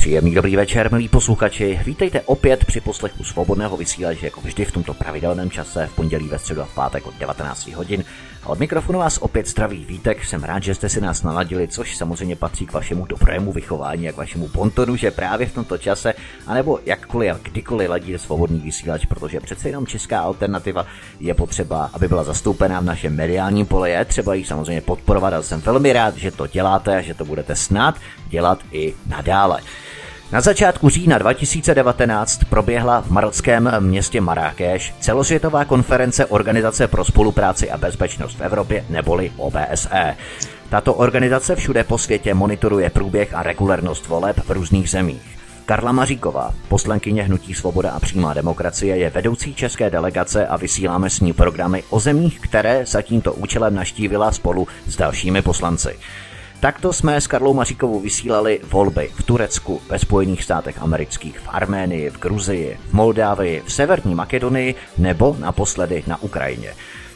Příjemný dobrý večer, milí posluchači. Vítejte opět při poslechu svobodného vysílače, jako vždy v tomto pravidelném čase, v pondělí, ve středu a v pátek od 19 hodin. Od mikrofonu vás opět zdraví Vítek, jsem rád, že jste si nás naladili, což samozřejmě patří k vašemu dobrému vychování a k vašemu pontonu, že právě v tomto čase, anebo jakkoliv a kdykoliv ladí svobodný vysílač, protože přece jenom česká alternativa je potřeba, aby byla zastoupená v našem mediálním pole, je třeba ji samozřejmě podporovat a jsem velmi rád, že to děláte a že to budete snad dělat i nadále. Na začátku října 2019 proběhla v marockém městě Marrakeš celosvětová konference Organizace pro spolupráci a bezpečnost v Evropě neboli OBSE. Tato organizace všude po světě monitoruje průběh a regulérnost voleb v různých zemích. Karla Maříková, poslankyně Hnutí Svoboda a přímá demokracie, je vedoucí české delegace a vysíláme s ní programy o zemích, které za tímto účelem naštívila spolu s dalšími poslanci. Takto jsme s Karlou Maříkovou vysílali volby v Turecku, ve Spojených státech amerických, v Arménii, v Gruzii, v Moldávii, v Severní Makedonii nebo naposledy na Ukrajině.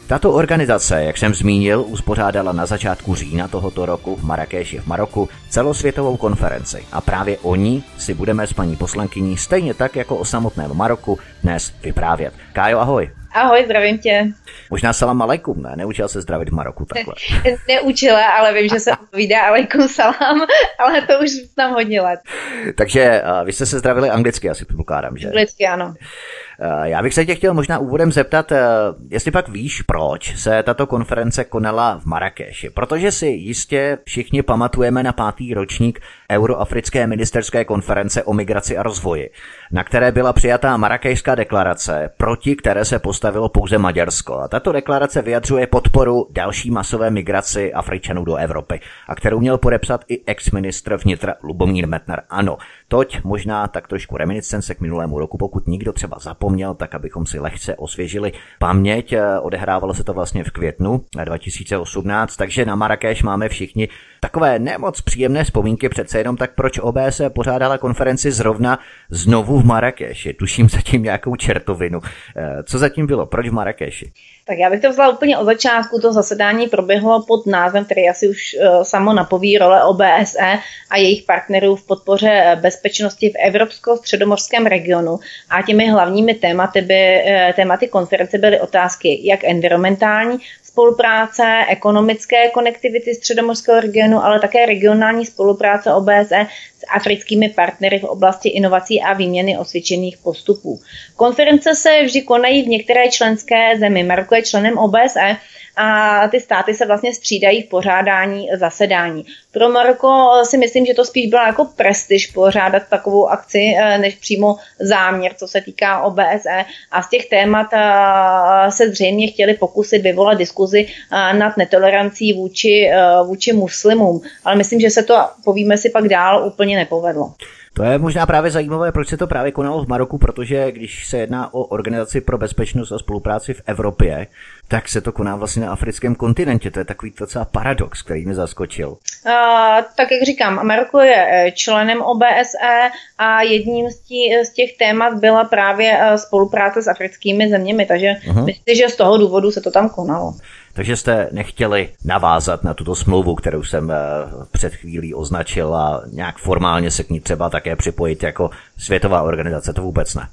Tato organizace, jak jsem zmínil, uspořádala na začátku října tohoto roku v Marrakeši v Maroku celosvětovou konferenci a právě o ní si budeme s paní poslankyní stejně tak jako o samotném Maroku dnes vyprávět. Kájo, ahoj. Ahoj, zdravím tě. Možná salam alaikum, ne? Neučila se zdravit v Maroku takhle. Neučila, ale vím, že se odpovídá alaikum salam, ale to už znám hodně let. Takže uh, vy jste se zdravili anglicky, asi předpokládám, že? Anglicky, ano. Eh, já bych se tě chtěl možná úvodem zeptat, eh, jestli pak víš, proč se tato konference konala v Marrakeši. Protože si jistě všichni pamatujeme na pátý ročník Euroafrické ministerské konference o migraci a rozvoji, na které byla přijatá Marrakešská deklarace, proti které se postavilo pouze Maďarsko. A tato deklarace vyjadřuje podporu další masové migraci Afričanů do Evropy, a kterou měl podepsat i ex-ministr vnitra Lubomír Metnar. Ano, toť možná tak trošku reminiscence k minulému roku, pokud nikdo třeba zapomněl, tak abychom si lehce osvěžili paměť. Eh, odehrávalo se to vlastně v květnu 2018, takže na Marrakeš máme všichni takové nemoc příjemné vzpomínky, přece jenom tak proč OBS pořádala konferenci zrovna znovu v Marrakeši. Tuším zatím nějakou čertovinu. Eh, co zatím bylo? Proč v Marrakeši? Tak já bych to vzala úplně od začátku. To zasedání proběhlo pod názvem, který asi už uh, samo napoví role OBSE a jejich partnerů v podpoře eh, bezpečnosti v evropsko-středomorském regionu. A těmi hlavními tématy, by, tématy konference byly otázky jak environmentální, spolupráce, ekonomické konektivity středomorského regionu, ale také regionální spolupráce OBSE s africkými partnery v oblasti inovací a výměny osvědčených postupů. Konference se vždy konají v některé členské zemi. Maroko je členem OBSE a ty státy se vlastně střídají v pořádání zasedání. Pro Maroko si myslím, že to spíš bylo jako prestiž pořádat takovou akci, eh, než přímo záměr, co se týká OBSE. A z těch témat eh, se zřejmě chtěli pokusit vyvolat diskuzi eh, nad netolerancí vůči, vůči muslimům. Ale myslím, že se to, povíme si pak dál, úplně nepovedlo. To je možná právě zajímavé, proč se to právě konalo v Maroku, protože když se jedná o organizaci pro bezpečnost a spolupráci v Evropě, tak se to koná vlastně na africkém kontinentě. To je takový docela paradox, který mě zaskočil. Uh, tak jak říkám, Maroko je eh, členem OBSE a jedním z, tí, z těch témat byla právě eh, spolupráce s africkými zeměmi, takže uh-huh. myslím, že z toho důvodu se to tam konalo. Takže jste nechtěli navázat na tuto smlouvu, kterou jsem eh, před chvílí označil a nějak formálně se k ní třeba také připojit jako světová organizace, to vůbec ne.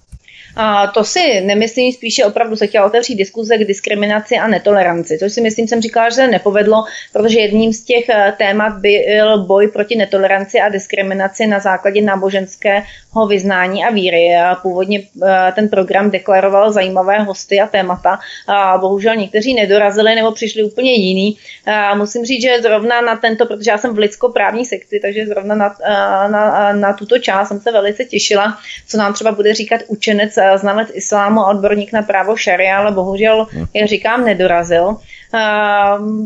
A to si nemyslím, spíše opravdu se chtěla otevřít diskuze k diskriminaci a netoleranci, což si myslím, jsem říkala, že se nepovedlo, protože jedním z těch eh, témat byl boj proti netoleranci a diskriminaci na základě náboženského vyznání a víry. A původně eh, ten program deklaroval zajímavé hosty a témata. A bohužel někteří nedorazili nebo přišli úplně jiný. A musím říct, že zrovna na tento, protože já jsem v lidskoprávní sekci, takže zrovna na, eh, na, na tuto část jsem se velice těšila, co nám třeba bude říkat učenec znalec islámu a odborník na právo šaria, ale bohužel, hm. jak říkám, nedorazil.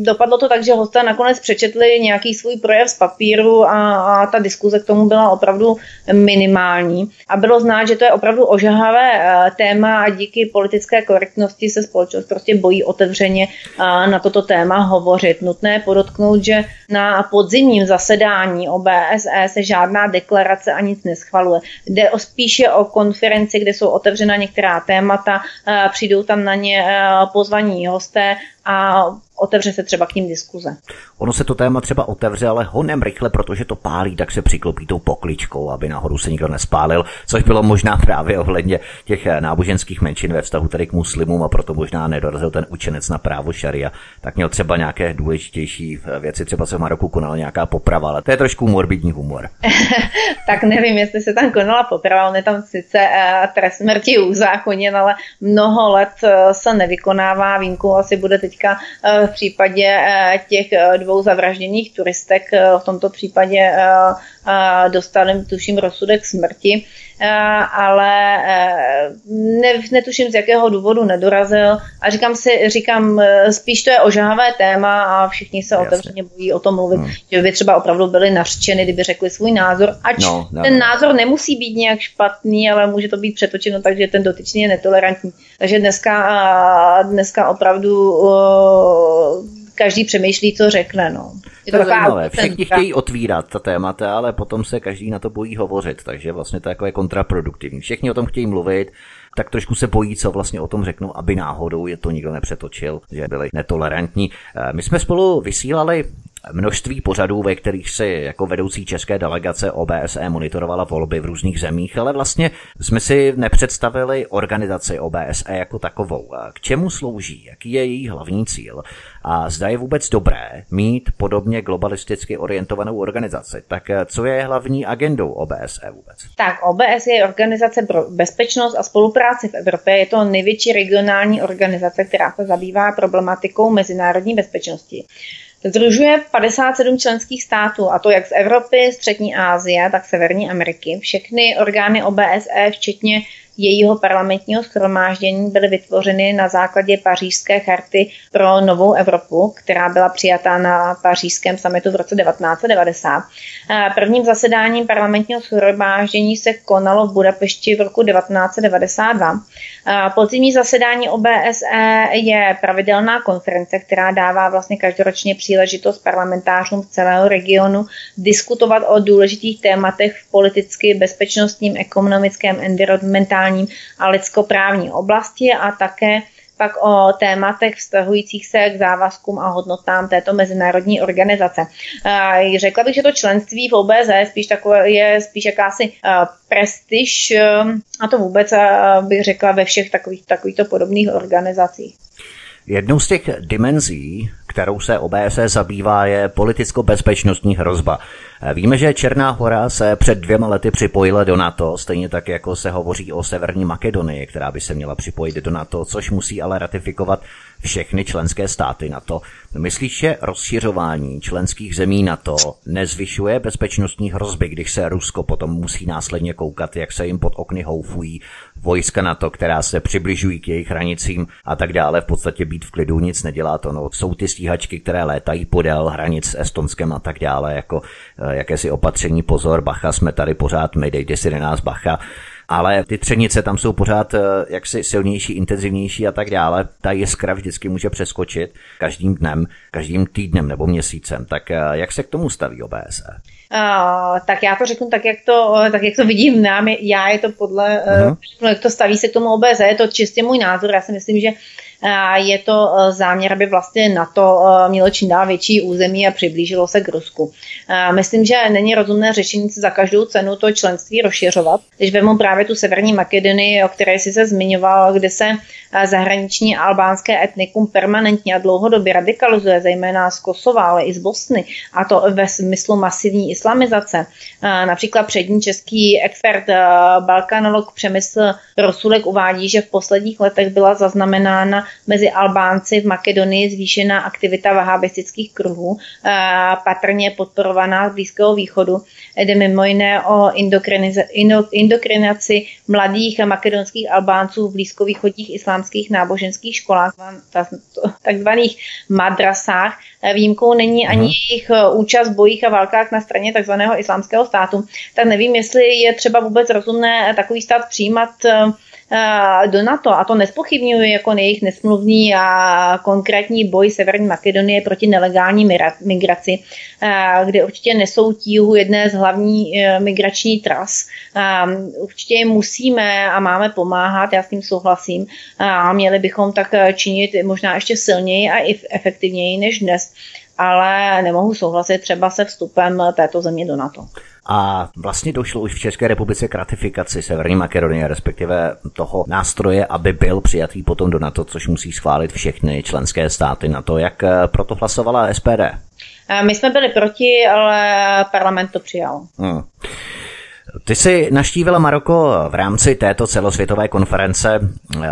Dopadlo to tak, že hosté nakonec přečetli nějaký svůj projev z papíru a, a ta diskuze k tomu byla opravdu minimální. A bylo znát, že to je opravdu ožahavé eh, téma a díky politické korektnosti se společnost prostě bojí otevřeně eh, na toto téma hovořit. Nutné podotknout, že na podzimním zasedání OBSE se žádná deklarace a nic neschvaluje. Jde o spíše o konferenci, kde jsou otevřena některá témata, eh, přijdou tam na ně pozvaní hosté a otevře se třeba k ním diskuze. Ono se to téma třeba otevře, ale honem rychle, protože to pálí, tak se přiklopí tou pokličkou, aby nahoru se nikdo nespálil, což bylo možná právě ohledně těch eh, náboženských menšin ve vztahu tady k muslimům a proto možná nedorazil ten učenec na právo šaria. Tak měl třeba nějaké důležitější eh, věci, třeba se v Maroku konala nějaká poprava, ale to je trošku morbidní humor. tak nevím, jestli se tam konala poprava, on je tam sice uh, trest smrti uzákoněn, ale mnoho let uh, se nevykonává. Výjimkou asi bude teďka uh, v případě uh, těch uh, dvou zavražděných turistek, uh, v tomto případě dostali, tuším, rozsudek smrti, ale ne, netuším, z jakého důvodu nedorazil. A říkám si, říkám, spíš to je ožávé téma a všichni se Jasně. otevřeně bojí o tom mluvit, hmm. že by třeba opravdu byli nařčeni, kdyby řekli svůj názor. Ač no, no, ten názor nemusí být nějak špatný, ale může to být přetočeno tak, že ten dotyčný je netolerantní. Takže dneska, dneska opravdu každý přemýšlí, co řekne. No. Je to, to zajímavé. Všichni chtějí otvírat ta témata, ale potom se každý na to bojí hovořit, takže vlastně to je jako kontraproduktivní. Všichni o tom chtějí mluvit, tak trošku se bojí, co vlastně o tom řeknu, aby náhodou je to nikdo nepřetočil, že byli netolerantní. Eh, my jsme spolu vysílali množství pořadů, ve kterých si jako vedoucí české delegace OBSE monitorovala volby v různých zemích, ale vlastně jsme si nepředstavili organizaci OBSE jako takovou. K čemu slouží? Jaký je její hlavní cíl? A zda je vůbec dobré mít podobně globalisticky orientovanou organizaci. Tak co je hlavní agendou OBSE vůbec? Tak OBS je organizace pro bezpečnost a spolupráci v Evropě. Je to největší regionální organizace, která se zabývá problematikou mezinárodní bezpečnosti. Združuje 57 členských států, a to jak z Evropy, Střední Asie, tak Severní Ameriky. Všechny orgány OBSE, včetně jejího parlamentního schromáždění byly vytvořeny na základě pařížské charty pro novou Evropu, která byla přijatá na pařížském samitu v roce 1990. Prvním zasedáním parlamentního schromáždění se konalo v Budapešti v roku 1992. Podzimní zasedání OBSE je pravidelná konference, která dává vlastně každoročně příležitost parlamentářům z celého regionu diskutovat o důležitých tématech v politicky, bezpečnostním, ekonomickém, environmentálním sociální a lidskoprávní oblasti a také pak o tématech vztahujících se k závazkům a hodnotám této mezinárodní organizace. Řekla bych, že to členství v OBZ je spíš, takové, je spíš jakási prestiž a to vůbec bych řekla ve všech takových, takovýchto podobných organizacích. Jednou z těch dimenzí, kterou se OBSE zabývá, je politicko-bezpečnostní hrozba. Víme, že Černá hora se před dvěma lety připojila do NATO, stejně tak jako se hovoří o Severní Makedonii, která by se měla připojit do NATO, což musí ale ratifikovat všechny členské státy NATO. Myslíš, že rozšiřování členských zemí NATO nezvyšuje bezpečnostní hrozby, když se Rusko potom musí následně koukat, jak se jim pod okny houfují vojska NATO, která se přibližují k jejich hranicím a tak dále, v podstatě být v klidu, nic nedělá to. No, jsou ty stíhačky, které létají podél hranic s Estonskem a tak dále, jako eh, jakési opatření, pozor, bacha, jsme tady pořád, my dejte si na nás bacha ale ty třenice tam jsou pořád eh, jaksi silnější, intenzivnější a tak dále. Ta jiskra vždycky může přeskočit každým dnem, každým týdnem nebo měsícem. Tak eh, jak se k tomu staví OBSE? Uh, tak já to řeknu tak, jak to, tak, jak to vidím nám. Já je to podle, uh, jak to staví se k tomu OBZ, je to čistě můj názor. Já si myslím, že je to e, záměr, aby vlastně NATO e, mělo čím dál větší území a přiblížilo se k Rusku. Myslím, že není rozumné řešení za každou cenu to členství rozšiřovat. Když vezmu právě tu severní Makedonii, o které si se zmiňoval, kde se e, zahraniční albánské etnikum permanentně a dlouhodobě radikalizuje, zejména z Kosova, ale i z Bosny, a to ve smyslu masivní islamizace. Například přední český expert balkanolog Přemysl Rosulek uvádí, že v posledních letech byla zaznamenána mezi Albánci v Makedonii zvýšená aktivita vahabistických kruhů, patrně podporovaná z Blízkého východu. Jde mimo jiné o indokrinaci mladých makedonských Albánců v blízkovýchodních islámských náboženských školách, takzvaných madrasách. Výjimkou není ani jejich účast v bojích a válkách na straně takzvaného islámského státu. Tak nevím, jestli je třeba vůbec rozumné takový stát přijímat do NATO, a to nespochybňuji jako jejich nesmluvní a konkrétní boj Severní Makedonie proti nelegální migraci, kde určitě nesou tíhu jedné z hlavní migrační tras. Určitě musíme a máme pomáhat, já s tím souhlasím. A měli bychom tak činit možná ještě silněji a i efektivněji než dnes ale nemohu souhlasit třeba se vstupem této země do NATO. A vlastně došlo už v České republice k ratifikaci Severní Makedonie, respektive toho nástroje, aby byl přijatý potom do NATO, což musí schválit všechny členské státy NATO. Jak eh, proto hlasovala SPD? My jsme byli proti, ale parlament to přijal. Hmm. Ty jsi naštívila Maroko v rámci této celosvětové konference.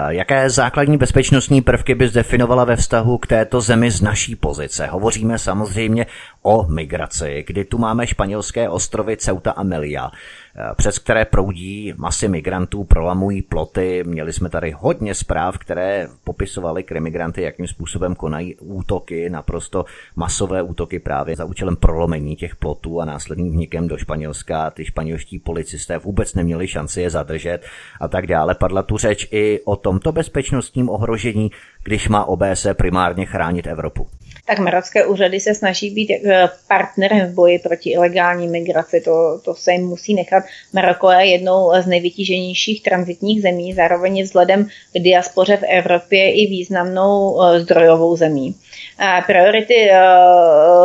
Jaké základní bezpečnostní prvky bys definovala ve vztahu k této zemi z naší pozice? Hovoříme samozřejmě o migraci, kdy tu máme španělské ostrovy Ceuta a Melilla. Eh, přes které proudí masy migrantů, prolamují ploty. Měli jsme tady hodně zpráv, které popisovaly krimigranty, jakým způsobem konají útoky, naprosto masové útoky právě za účelem prolomení těch plotů a následným vnikem do Španělska. Ty španělští policisté vůbec neměli šanci je zadržet a tak dále. Padla tu řeč i o tomto bezpečnostním ohrožení, když má OBS primárně chránit Evropu tak marocké úřady se snaží být eh, partnerem v boji proti ilegální migraci. To, to se jim musí nechat. Maroko je jednou z nejvytíženějších transitních zemí, zároveň vzhledem k diaspoře v Evropě i významnou eh, zdrojovou zemí. Priority eh,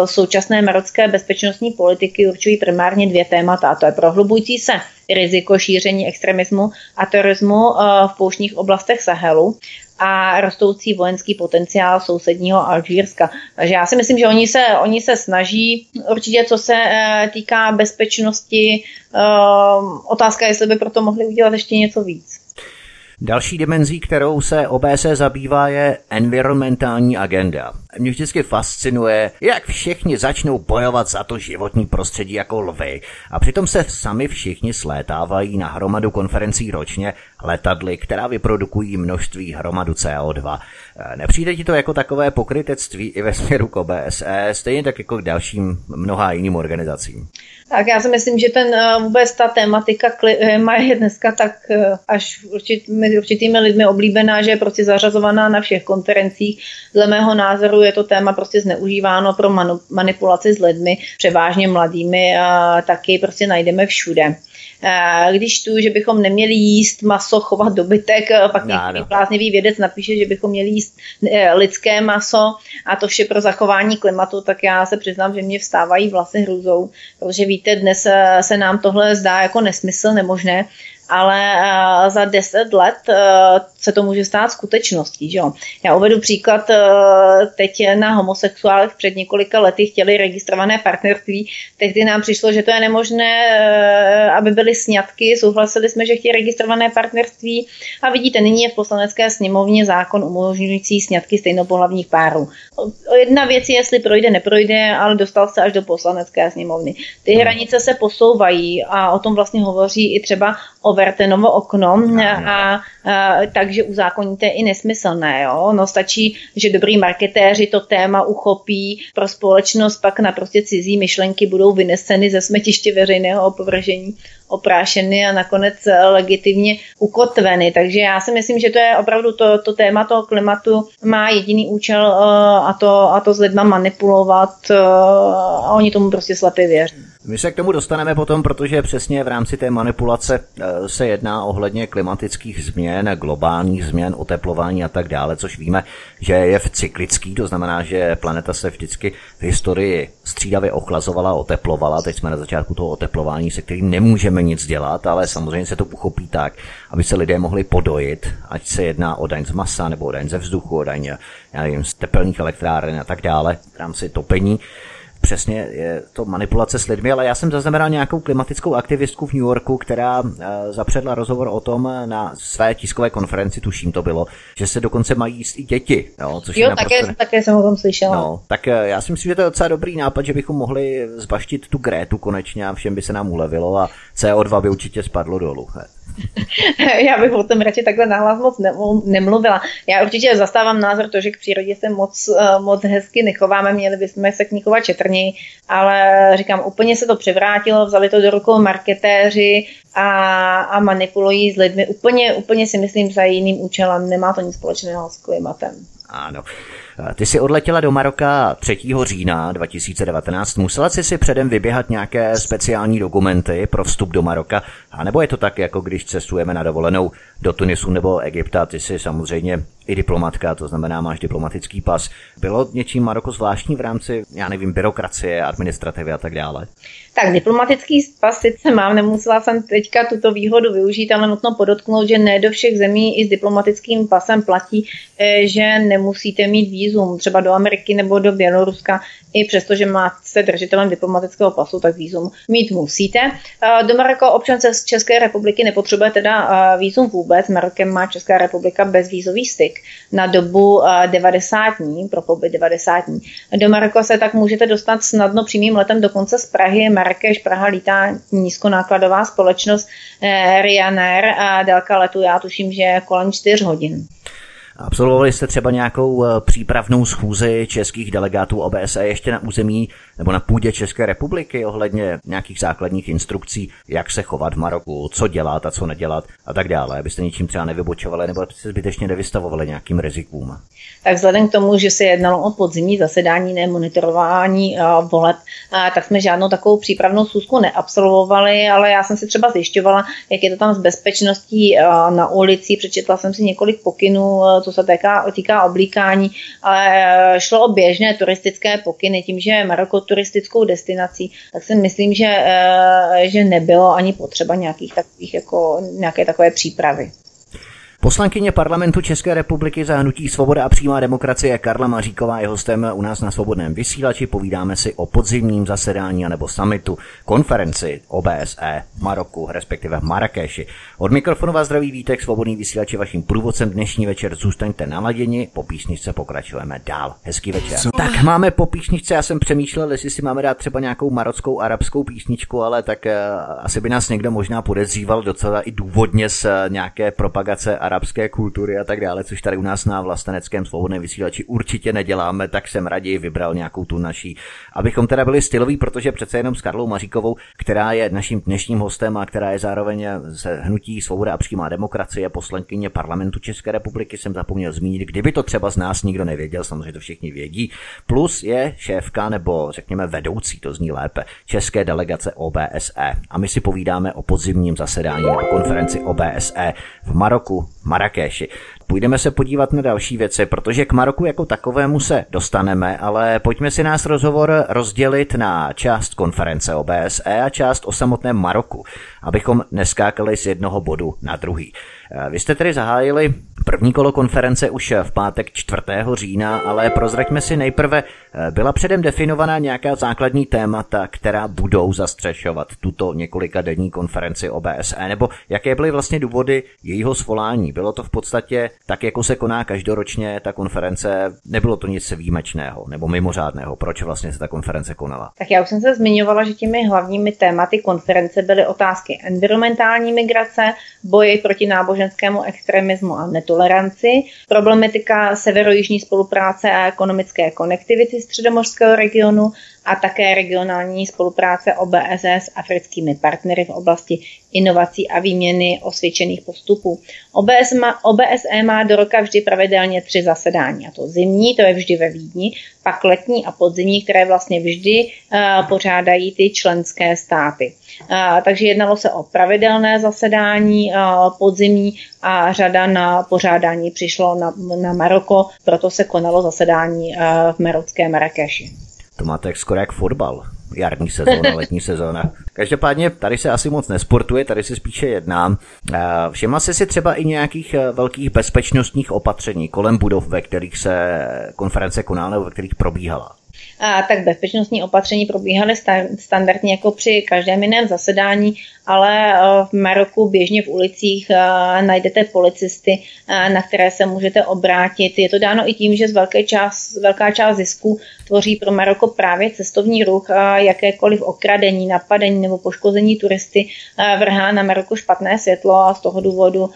současné marocké bezpečnostní politiky určují primárně dvě témata, a to je prohlubující se riziko šíření extremismu a terorismu v pouštních oblastech Sahelu a rostoucí vojenský potenciál sousedního Alžírska. Takže já si myslím, že oni se, oni se snaží určitě, co se eh, týká bezpečnosti, eh, otázka, jestli by proto mohli udělat ještě něco víc. Další dimenzí, kterou se OBS zabývá, je environmentální agenda. Mě vždycky fascinuje, jak všichni začnou bojovat za to životní prostředí jako lvy a přitom se sami všichni slétávají na hromadu konferencí ročně letadly, která vyprodukují množství hromadu CO2. Nepřijde ti to jako takové pokrytectví i ve směru k OBSE, stejně tak jako k dalším mnoha jiným organizacím? Tak já si myslím, že ten uh, vůbec ta tématika klima je dneska tak až určit, mezi určitými lidmi oblíbená, že je prostě zařazovaná na všech konferencích. Dle mého názoru je to téma prostě zneužíváno pro manu, manipulaci s lidmi, převážně mladými a taky prostě najdeme všude. Když tu, že bychom neměli jíst maso, chovat dobytek, pak nějaký bláznivý vědec napíše, že bychom měli jíst eh, lidské maso a to vše pro zachování klimatu, tak já se přiznám, že mě vstávají vlasy hrůzou, protože víte, dnes se nám tohle zdá jako nesmysl, nemožné, ale za deset let se to může stát skutečností. Že jo? Já uvedu příklad, teď na homosexuálech před několika lety chtěli registrované partnerství, tehdy nám přišlo, že to je nemožné, aby byly sňatky, souhlasili jsme, že chtějí registrované partnerství a vidíte, nyní je v poslanecké sněmovně zákon umožňující sňatky stejnopohlavních párů. Jedna věc je, jestli projde, neprojde, ale dostal se až do poslanecké sněmovny. Ty hranice se posouvají a o tom vlastně hovoří i třeba o Vertenovo okno a, a takže uzákoníte i nesmyslné. Jo? No stačí, že dobrý marketéři to téma uchopí, pro společnost pak na prostě cizí myšlenky budou vyneseny ze smetiště veřejného opovržení oprášeny a nakonec legitimně ukotveny. Takže já si myslím, že to je opravdu to, to téma toho klimatu má jediný účel uh, a to, a to s lidma manipulovat uh, a oni tomu prostě slepě věří. My se k tomu dostaneme potom, protože přesně v rámci té manipulace uh, se jedná ohledně klimatických změn, globálních změn, oteplování a tak dále, což víme, že je v cyklický, to znamená, že planeta se vždycky v historii střídavě ochlazovala, oteplovala. Teď jsme na začátku toho oteplování, se kterým nemůžeme nic dělat, ale samozřejmě se to uchopí tak, aby se lidé mohli podojit, ať se jedná o daň z masa nebo o daň ze vzduchu, o daň já nevím, z tepelných elektráren a tak dále v rámci topení přesně je to manipulace s lidmi, ale já jsem zaznamenal nějakou klimatickou aktivistku v New Yorku, která uh, zapředla rozhovor o tom na své tiskové konferenci, tuším to bylo, že se dokonce mají jíst i děti. Jo, což jo je naprosto... také, také jsem o tom slyšela. No, tak uh, já si myslím, že to je docela dobrý nápad, že bychom mohli zbaštit tu Grétu konečně a všem by se nám ulevilo a CO2 by určitě spadlo dolů. já bych o tom radši takhle nahlas moc nemluvila. Já určitě zastávám názor to, že k přírodě se moc, eh, moc hezky nechováme, měli bychom se k ní chovat četrněji, ale říkám, úplně se to převrátilo, vzali to do rukou marketéři a, a manipulují s lidmi. Úplně, úplně si myslím za jiným účelem, nemá to nic společného s klimatem. Ano. Ty jsi odletěla do Maroka 3. října 2019. Musela jsi si předem vyběhat nějaké speciální dokumenty pro vstup do Maroka? A nebo je to tak, jako když cestujeme na dovolenou do Tunisu nebo Egypta? Ty jsi samozřejmě i diplomatka, to znamená, máš diplomatický pas. Bylo něčím Maroko zvláštní v rámci, já nevím, byrokracie, administrativy a tak dále? Tak diplomatický pas sice mám, nemusela jsem teďka tuto výhodu využít, ale nutno podotknout, že ne do všech zemí i s diplomatickým pasem platí, eh, že nemusíte mít vízum, třeba do Ameriky nebo do Běloruska, i přesto, že máte držitelem diplomatického pasu, tak vízum mít musíte. Eh, do Maroko občan z České republiky nepotřebuje teda eh, vízum vůbec. Marokem má Česká republika bezvízový styk na dobu 90 dní, pro pobyt 90 dní. Do Maroko se tak můžete dostat snadno přímým letem dokonce z Prahy. Marrakeš, Praha lítá nízkonákladová společnost eh, Ryanair a délka letu já tuším, že kolem 4 hodin. Absolvovali jste třeba nějakou eh, přípravnou schůzi českých delegátů OBSE ještě na území nebo na půdě České republiky ohledně nějakých základních instrukcí, jak se chovat v Maroku, co dělat a co nedělat a tak dále, abyste ničím třeba nevybočovali nebo se zbytečně nevystavovali nějakým rizikům? Tak vzhledem k tomu, že se jednalo o podzimní zasedání, ne monitorování voleb, tak jsme žádnou takovou přípravnou schůzku neabsolvovali, ale já jsem si třeba zjišťovala, jak je to tam s bezpečností na ulici, přečetla jsem si několik pokynů, co se týká, týká oblíkání, ale šlo o běžné turistické pokyny, tím, že Maroko turistickou destinací, tak si myslím, že, že nebylo ani potřeba nějakých takových, jako, nějaké takové přípravy. Poslankyně parlamentu České republiky za hnutí Svoboda a přímá demokracie Karla Maříková je hostem u nás na svobodném vysílači. Povídáme si o podzimním zasedání nebo summitu, konferenci OBSE v Maroku, respektive v Marrakeši. Od mikrofonu vás zdraví Vítek, svobodný vysílač vaším průvodcem dnešní večer. Zůstaňte naladěni, po písničce pokračujeme dál. Hezký večer. Co? Tak máme po písničce, já jsem přemýšlel, jestli si máme dát třeba nějakou marockou arabskou písničku, ale tak uh, asi by nás někdo možná podezříval docela i důvodně z uh, nějaké propagace arabské kultury a tak dále, což tady u nás na vlasteneckém svobodném vysílači určitě neděláme, tak jsem raději vybral nějakou tu naší, abychom teda byli styloví, protože přece jenom s Karlou Maříkovou, která je naším dnešním hostem a která je zároveň ze hnutí Svoboda a přímá demokracie, poslankyně parlamentu České republiky, jsem zapomněl zmínit, kdyby to třeba z nás nikdo nevěděl, samozřejmě to všichni vědí, plus je šéfka nebo řekněme vedoucí, to zní lépe, české delegace OBSE. A my si povídáme o podzimním zasedání nebo konferenci OBSE v Maroku, Marrakeši. Půjdeme se podívat na další věci, protože k Maroku jako takovému se dostaneme, ale pojďme si nás rozhovor rozdělit na část konference OBSE a část o samotném Maroku, abychom neskákali z jednoho bodu na druhý. Vy jste tedy zahájili první kolo konference už v pátek 4. října, ale prozraďme si nejprve, byla předem definovaná nějaká základní témata, která budou zastřešovat tuto několika denní konferenci OBSE, nebo jaké byly vlastně důvody jejího svolání? Bylo to v podstatě tak, jako se koná každoročně ta konference, nebylo to nic výjimečného nebo mimořádného. Proč vlastně se ta konference konala? Tak já už jsem se zmiňovala, že těmi hlavními tématy konference byly otázky environmentální migrace, boji proti náboženskému extremismu a netoleranci, problematika severojižní spolupráce a ekonomické konektivity středomořského regionu a také regionální spolupráce OBSE s africkými partnery v oblasti inovací a výměny osvědčených postupů. OBS má, OBSE má do roka vždy pravidelně tři zasedání, a to zimní, to je vždy ve Vídni, pak letní a podzimní, které vlastně vždy uh, pořádají ty členské státy. Uh, takže jednalo se o pravidelné zasedání uh, podzimní a řada na pořádání přišlo na, na Maroko, proto se konalo zasedání uh, v marocké Marrakeši. To máte jak skoro jak fotbal. Jarní sezóna, letní sezóna. Každopádně tady se asi moc nesportuje, tady se spíše jedná. Všimla jsi si třeba i nějakých eh, velkých bezpečnostních opatření kolem budov, ve kterých se konference konala nebo ve kterých probíhala? A tak bezpečnostní opatření probíhaly standardně jako při každém jiném zasedání, ale v Maroku běžně v ulicích najdete policisty, na které se můžete obrátit. Je to dáno i tím, že z velké část, velká část zisku tvoří pro Maroko právě cestovní ruch a jakékoliv okradení, napadení nebo poškození turisty vrhá na Maroko špatné světlo a z toho důvodu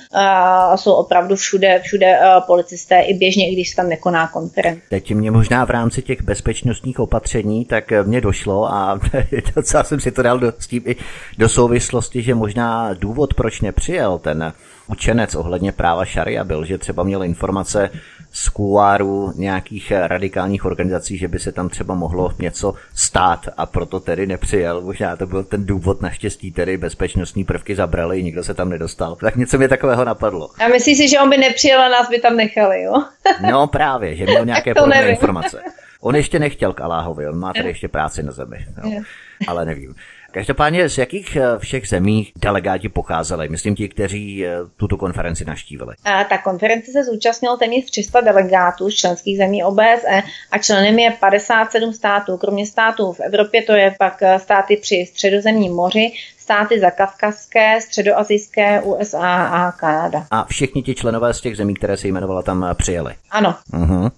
jsou opravdu všude, všude policisté i běžně, i když tam nekoná konference. Teď mě možná v rámci těch bezpečnostních opatření, tak mě došlo a docela jsem si to dal do, s tím i do souvislosti, že možná důvod, proč nepřijel ten učenec ohledně práva šaria byl, že třeba měl informace z kuláru nějakých radikálních organizací, že by se tam třeba mohlo něco stát a proto tedy nepřijel. Možná to byl ten důvod, naštěstí tedy bezpečnostní prvky zabrali, nikdo se tam nedostal. Tak něco mě takového napadlo. A myslíš si, že on by nepřijel a nás by tam nechali, jo? no právě, že měl nějaké podobné informace. On ještě nechtěl k Aláhovi, on má tady ještě práci na zemi. No. Ale nevím. Každopádně z jakých eh, všech zemí delegáti pocházeli? Myslím ti, kteří eh, tuto konferenci naštívili. A ta konference se zúčastnilo téměř 300 delegátů z členských zemí OBSE a členem je 57 států. Kromě států v Evropě to je pak eh, státy při středozemním moři, státy zakavkazské, středoazijské, USA a Kanada. A všichni ti členové z těch zemí, které se jmenovala, tam přijeli? Ano. Uh-huh.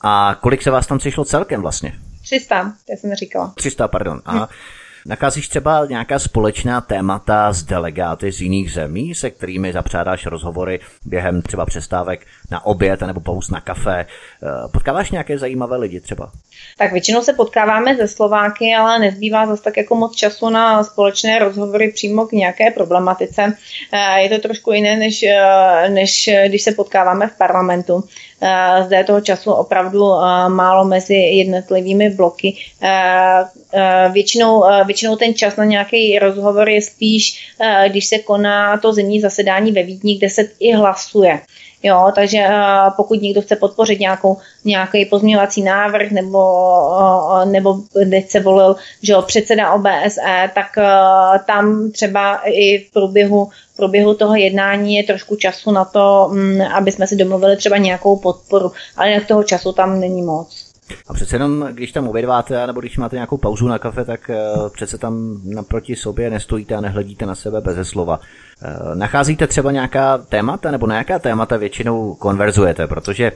A kolik se vás tam přišlo celkem vlastně? 300, to jsem říkala. 300, pardon. A hm. Nacházíš třeba nějaká společná témata z delegáty z jiných zemí, se kterými zapřádáš rozhovory během třeba přestávek na oběd nebo pouze na kafe? Eh, potkáváš nějaké zajímavé lidi třeba? Tak většinou se potkáváme ze Slováky, ale nezbývá zase tak jako moc času na společné rozhovory přímo k nějaké problematice. Eh, je to trošku jiné, než, eh, než když se potkáváme v parlamentu. Zde je toho času opravdu málo mezi jednotlivými bloky. Většinou, většinou ten čas na nějaký rozhovor je spíš, když se koná to zimní zasedání ve Vídni, kde se i hlasuje. Jo, takže uh, pokud někdo chce podpořit nějakou, nějaký pozměňovací návrh nebo, uh, nebo teď se volil že jo, předseda OBSE, tak uh, tam třeba i v průběhu, v průběhu toho jednání je trošku času na to, um, aby jsme si domluvili třeba nějakou podporu, ale jinak toho času tam není moc. A přece jenom, když tam obědváte, nebo když máte nějakou pauzu na kafe, tak přece tam naproti sobě nestojíte a nehledíte na sebe bez slova. Uh, nacházíte třeba nějaká témata, nebo na jaká témata většinou konverzujete, protože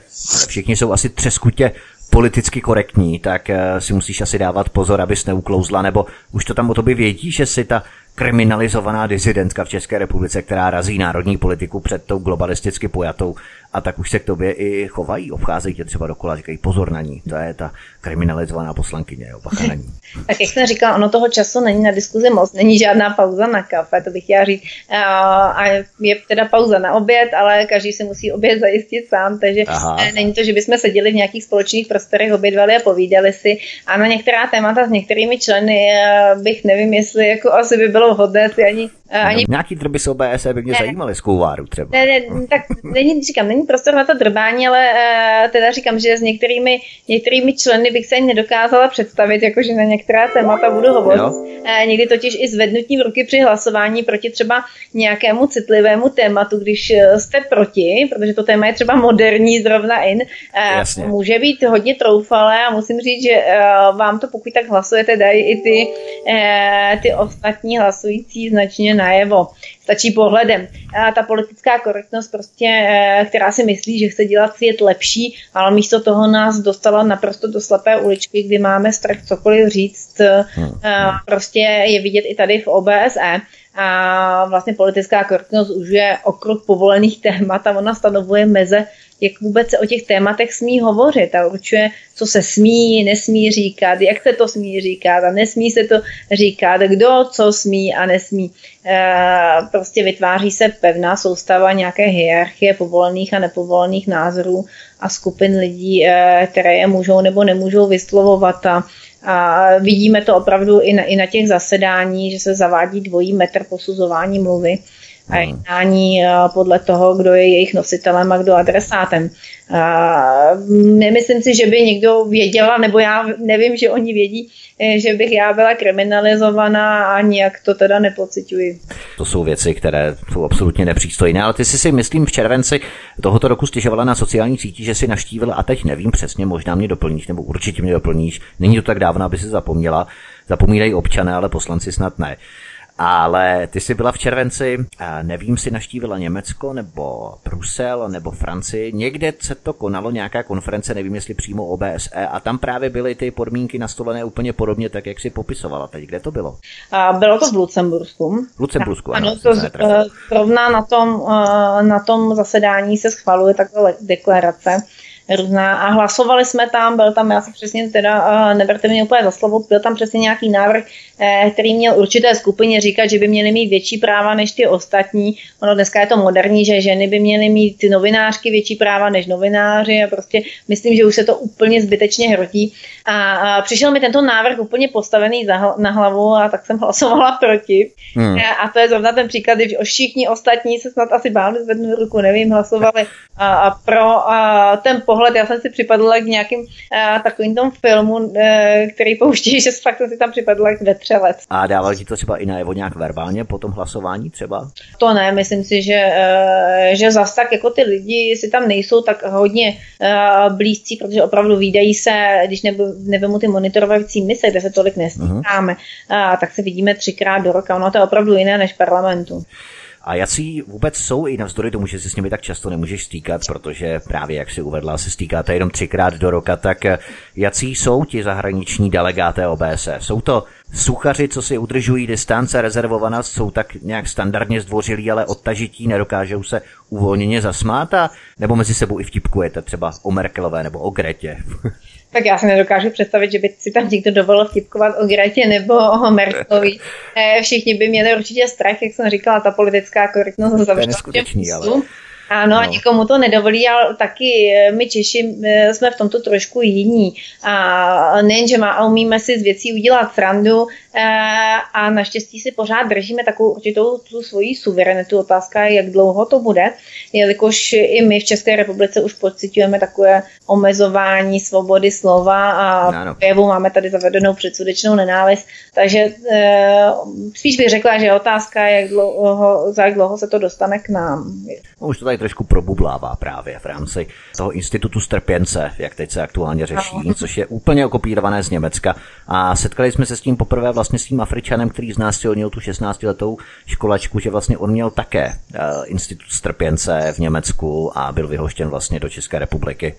všichni jsou asi třeskutě politicky korektní, tak uh, si musíš asi dávat pozor, abys neuklouzla, nebo už to tam o tobě vědí, že si ta kriminalizovaná disidentka v České republice, která razí národní politiku před tou globalisticky pojatou a tak už se k tobě i chovají, obcházejí tě třeba dokola, říkají pozor na ní, to je ta kriminalizovaná poslankyně, jo, bacha na ní. tak jak jsem říkala, ono toho času není na diskuzi moc, není žádná pauza na kafe, to bych chtěla říct. A je teda pauza na oběd, ale každý si musí oběd zajistit sám, takže Aha. není to, že bychom seděli v nějakých společných prostorech, obědvali a povídali si. A na některá témata s některými členy bych nevím, jestli jako asi by bylo vhodné si ani ani... Nějaký drby z OBS by mě ne, zajímaly z kouváru třeba. Ne, ne, tak není, říkám, není prostor na to drbání, ale uh, teda říkám, že s některými, některými členy bych se nedokázala představit, jakože na některá témata budu hovořit. Uh, někdy totiž i zvednutí v ruky při hlasování proti třeba nějakému citlivému tématu, když eh, jste proti, protože to téma je třeba moderní, zrovna in, uh, může být hodně troufalé a musím říct, že uh, vám to, pokud tak hlasujete, dají i ty, uh, ty ostatní hlasující značně najevo. Stačí pohledem. A ta politická korektnost prostě, eh, která si myslí, že chce dělat svět lepší, ale místo toho nás dostala naprosto do slepé uličky, kdy máme strach cokoliv říct. Hmm. Prostě je vidět i tady v OBSE a vlastně politická korektnost už je okruh povolených témat a ona stanovuje meze jak vůbec se o těch tématech smí hovořit a určuje, co se smí, nesmí říkat, jak se to smí říkat a nesmí se to říkat, kdo co smí a nesmí. E, prostě vytváří se pevná soustava nějaké hierarchie povolených a nepovolených názorů a skupin lidí, e, které je můžou nebo nemůžou vyslovovat a a vidíme to opravdu i na, i na těch zasedání, že se zavádí dvojí metr posuzování mluvy a hmm. jednání eh, podle toho, kdo je jejich nositelem a kdo adresátem. Nemyslím si, že by někdo věděla, nebo já nevím, že oni vědí, eh, že bych já byla kriminalizovaná a nijak to teda nepocituji. To jsou věci, které jsou absolutně nepřístojné, ale ty jsi si, myslím, v červenci tohoto roku stěžovala na sociální síti, že si naštívila, a teď nevím přesně, možná mě doplníš, nebo určitě mě doplníš, není to tak dávno, aby si zapomněla, zapomínají občané, ale poslanci snad ne Ale ty jsi byla v červenci, nevím, si naštívila Německo nebo Brusel nebo Francii. Někde se to konalo, nějaká konference, nevím, jestli přímo OBSE a tam právě byly ty podmínky nastolené úplně podobně, tak jak si popisovala teď. Kde to bylo? A bylo to v Lucembursku. V Lucembursku, ano. ano to zrovna na tom, eh, na tom zasedání se schvaluje takové deklarace různá a hlasovali jsme tam, byl tam, já se přesně teda, neberte mě úplně za slovo, byl tam přesně nějaký návrh, eh, který měl určité skupině říkat, že by měly mít větší práva než ty ostatní. Ono dneska je to moderní, že ženy by měly mít ty novinářky větší práva než novináři a prostě myslím, že už se to úplně zbytečně hrotí. A, přišel mi tento návrh úplně postavený na hlavu a tak jsem hlasovala proti. Hmm. A to je zrovna ten příklad, když všichni ostatní se snad asi báli zvednout ruku, nevím, hlasovali a, a pro a ten pohled, já jsem si připadla k nějakým uh, takovým tom filmu, uh, který pouští, že fakt jsem si tam připadla jak vetřelec. A dával ti to třeba i najevo nějak verbálně po tom hlasování třeba? To ne, myslím si, že, uh, že zas tak jako ty lidi si tam nejsou tak hodně uh, blízcí, protože opravdu výdají se, když nevemu ty monitorovací mise, kde se tolik nestýkáme, uh-huh. uh, tak se vidíme třikrát do roka. Ono to je opravdu jiné než parlamentu. A jací vůbec jsou i navzdory tomu, že si s nimi tak často nemůžeš stýkat, protože právě jak si uvedla, se stýkáte jenom třikrát do roka, tak eh, jací jsou ti zahraniční delegáté OBSE? Jsou to suchaři, co si udržují distance, rezervovanost, jsou tak nějak standardně zdvořilí, ale odtažití, nedokážou se uvolněně zasmát a nebo mezi sebou i vtipkujete třeba o Merkelové nebo o Gretě? tak já si nedokážu představit, že by si tam někdo dovolil vtipkovat o Gretě nebo o Merkelovi. Eh, všichni by měli určitě strach, jak jsem říkala, ta politická korektnost zavřela ale... Ano, no. a nikomu to nedovolí, ale taky eh, my Češi eh, jsme v tomto trošku jiní. A nejen, že má, a umíme si z věcí udělat srandu eh, a naštěstí si pořád držíme takovou určitou tu svoji suverenitu. Otázka je, jak dlouho to bude, jelikož i my v České republice už pocitujeme takové omezování svobody slova a projevu máme tady zavedenou předsudečnou nenávist. Takže spíš bych řekla, že je otázka, jak dlouho, za jak dlouho se to dostane k nám. Už to tady trošku probublává právě v rámci toho institutu strpěnce, jak teď se aktuálně řeší, což je úplně okopírované z Německa. A setkali jsme se s tím poprvé vlastně s tím Afričanem, který znásilnil tu 16-letou školačku, že vlastně on měl také uh, institut strpěnce v Německu a byl vyhoštěn vlastně do České republiky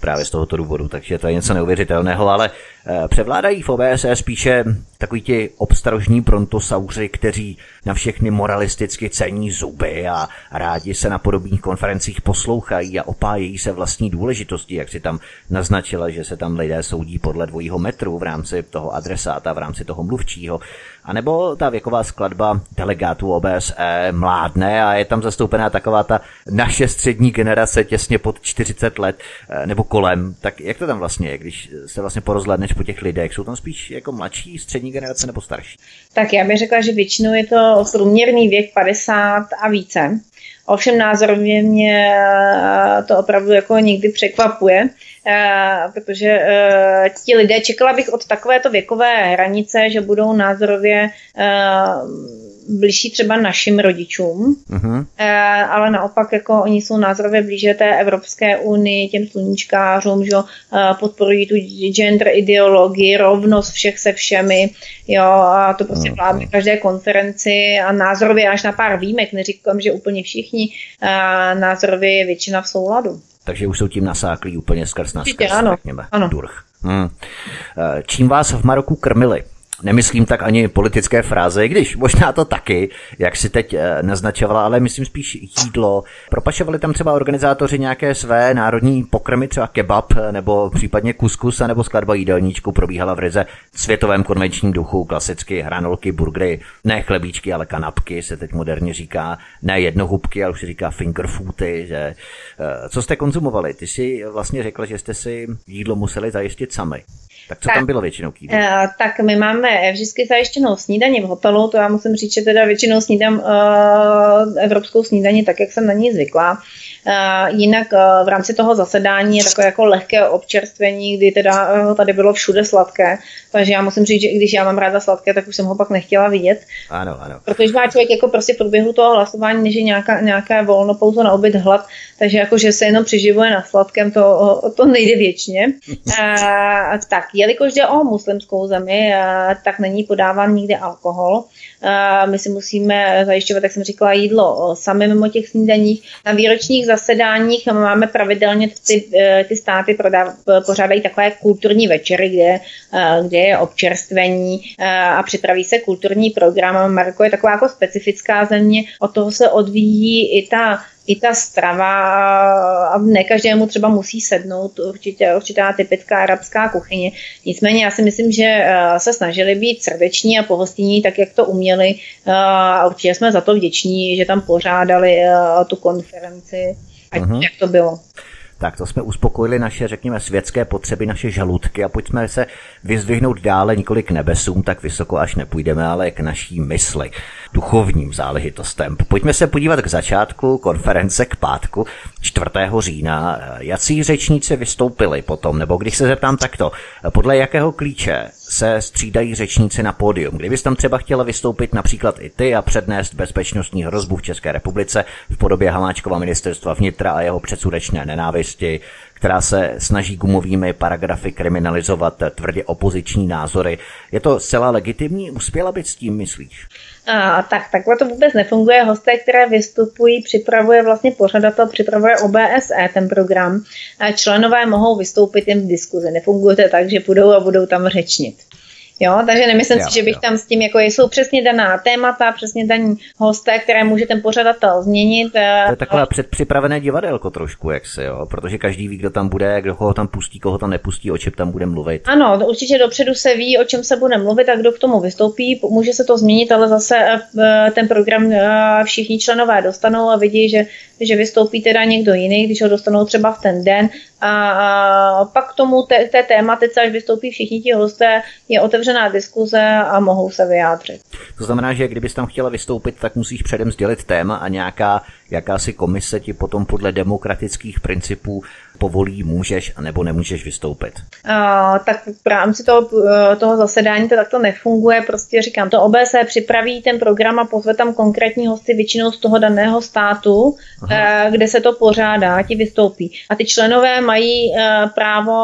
právě z tohoto důvodu, takže to je něco neuvěřitelného, ale eh, převládají v OBSE spíše takový ti obstarožní prontosauři, kteří na všechny moralisticky cení zuby a rádi se na podobných konferencích poslouchají a opájejí se vlastní důležitosti, jak si tam naznačila, že se tam lidé soudí podle dvojího metru v rámci toho adresáta, v rámci toho mluvčího. A nebo ta věková skladba delegátů OBSE mládne a je tam zastoupená taková ta naše střední generace těsně pod 40 let eh, nebo kolem. Tak jak to tam vlastně je, když se vlastně porozhledneš po těch lidech? Jsou tam spíš jako mladší střední generace nebo starší? Tak já bych řekla, že většinou je to průměrný věk 50 a více. Ovšem názorově mě eh, to opravdu jako někdy překvapuje, eh, protože eh, ti lidé, čekala bych od takovéto věkové hranice, že budou názorově blížší třeba našim rodičům, uh-huh. ale naopak jako oni jsou názorově blíže té Evropské unii, těm sluníčkářům, že podporují tu gender ideologii, rovnost všech se všemi, jo, a to prostě vládne uh-huh. každé konferenci a názorově až na pár výjimek, neříkám, že úplně všichni, názorově je většina v souladu. Takže už jsou tím nasáklí úplně skrz na skrz, ano, ano. Durch. Hmm. Čím vás v Maroku krmili? Nemyslím tak ani politické fráze, když možná to taky, jak si teď eh, naznačovala, ale myslím spíš jídlo. Propašovali tam třeba organizátoři nějaké své národní pokrmy, třeba kebab eh, nebo případně kuskus, nebo skladba jídelníčku probíhala v ryze světovém konvenčním duchu, klasicky hranolky, burgery, ne chlebíčky, ale kanapky se teď moderně říká, ne jednohubky, ale už se říká finger foody, že eh, co jste konzumovali? Ty si vlastně řekla, že jste si jídlo museli zajistit sami. Tak co tak, tam bylo většinou k uh, Tak my máme vždycky zajištěnou snídaní v hotelu, to já musím říct, že teda většinou snídám uh, evropskou snídaní tak, jak jsem na ní zvyklá. Uh, jinak uh, v rámci toho zasedání je takové jako lehké občerstvení, kdy teda uh, tady bylo všude sladké, takže já musím říct, že i když já mám ráda sladké, tak už jsem ho pak nechtěla vidět. Ano, ano. Protože má člověk jako prostě v průběhu toho hlasování, než je nějaká, nějaké volno pouze na oběd hlad, takže jako, že se jenom přiživuje na sladkém, to, to nejde věčně. Uh, tak, jelikož jde o muslimskou zemi, tak není podáván nikdy alkohol. My si musíme zajišťovat, jak jsem říkala, jídlo sami mimo těch snídaních. Na výročních zasedáních máme pravidelně ty, ty státy prodáv, pořádají takové kulturní večery, kde, kde je občerstvení a připraví se kulturní program. Marko je taková jako specifická země, od toho se odvíjí i ta i ta strava a ne každému třeba musí sednout určitě, určitá typická arabská kuchyně. Nicméně já si myslím, že eh, se snažili být srdeční a pohostinní tak, jak to uměli eh, a určitě jsme za to vděční, že tam pořádali eh, tu konferenci, ať uh-huh. jak to bylo. Tak to jsme uspokojili naše, řekněme, světské potřeby, naše žaludky a pojďme se vyzdvihnout dále nikoli k nebesům, tak vysoko až nepůjdeme, ale k naší mysli, duchovním záležitostem. Pojďme se podívat k začátku konference k pátku 4. října. Jací řečníci vystoupili potom, nebo když se zeptám takto, podle jakého klíče se střídají řečníci na pódium. Kdybys tam třeba chtěla vystoupit například i ty a přednést bezpečnostní hrozbu v České republice v podobě Hamáčkova ministerstva vnitra a jeho předsudečné nenávisti, která se snaží gumovými paragrafy kriminalizovat tvrdě opoziční názory. Je to zcela legitimní? Uspěla být s tím, myslíš? A, tak takhle to vůbec nefunguje. Hosté, které vystupují, připravuje vlastně pořadatel, připravuje OBSE ten program. A členové mohou vystoupit jen v diskuzi. Nefunguje to tak, že půjdou a budou tam řečnit. Jo, takže nemyslím jo, si, že bych jo. tam s tím, jako jsou přesně daná témata, přesně daní hosté, které může ten pořadatel změnit. Eh, to je takové předpřipravené divadelko trošku, jak se, jo, protože každý ví, kdo tam bude, kdo ho tam pustí, koho tam nepustí, o čem tam bude mluvit. Ano, určitě dopředu se ví, o čem se bude mluvit a kdo k tomu vystoupí. Může se to změnit, ale zase eh, ten program eh, všichni členové dostanou a vidí, že, že vystoupí teda někdo jiný, když ho dostanou třeba v ten den a pak k tomu té, té tématice, až vystoupí všichni ti hosté, je otevřená diskuze a mohou se vyjádřit. To znamená, že kdybys tam chtěla vystoupit, tak musíš předem sdělit téma a nějaká jakási komise ti potom podle demokratických principů povolí, můžeš a nebo nemůžeš vystoupit? A, tak v rámci toho, toho zasedání to takto nefunguje. Prostě říkám, to OBS připraví ten program a pozve tam konkrétní hosty většinou z toho daného státu, Aha. Eh, kde se to pořádá, ti vystoupí. A ty členové mají eh, právo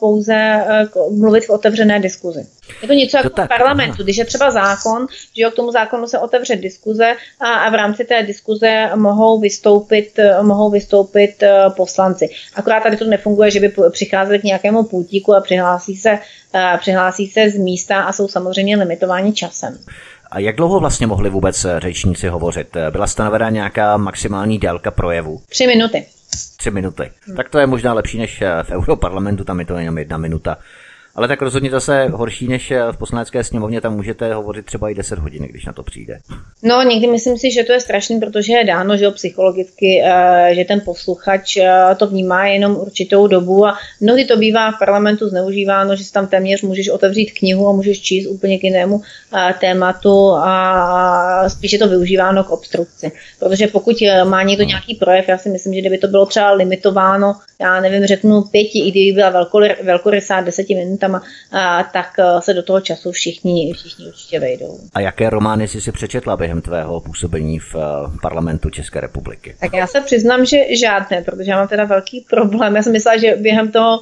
pouze eh, mluvit v otevřené diskuzi. Je to něco jako v parlamentu, aha. když je třeba zákon, že jo, k tomu zákonu se otevře diskuze a, a v rámci té diskuze mohou vystoupit, mohou vystoupit poslanci. Akorát tady to nefunguje, že by přicházeli k nějakému pultíku a přihlásí se, uh, přihlásí se z místa a jsou samozřejmě limitováni časem. A jak dlouho vlastně mohli vůbec eh, řečníci hovořit? Byla stanovena nějaká maximální délka projevu? Tři minuty. Tři minuty. Hmm. Tak to je možná lepší než eh, v Europarlamentu, tam je to jenom jedna minuta. Ale tak rozhodně zase horší než v poslanecké sněmovně, tam můžete hovořit třeba i 10 hodin, když na to přijde. No, někdy myslím si, že to je strašný, protože je dáno, že jo, psychologicky, eh, že ten posluchač eh, to vnímá jenom určitou dobu a mnohdy to bývá v parlamentu zneužíváno, že si tam téměř můžeš otevřít knihu a můžeš číst úplně k jinému eh, tématu a spíše to využíváno k obstrukci. Protože pokud má někdo nějaký projev, já si myslím, že kdyby to bylo třeba limitováno, já nevím, řeknu pěti, i kdyby byla velkorysá deseti tématama, a, tak e, se do toho času všichni, všichni určitě vejdou. A jaké romány jsi si přečetla během tvého působení v e, parlamentu České republiky? Tak já se přiznám, že žádné, protože já mám teda velký problém. Já jsem myslela, že během toho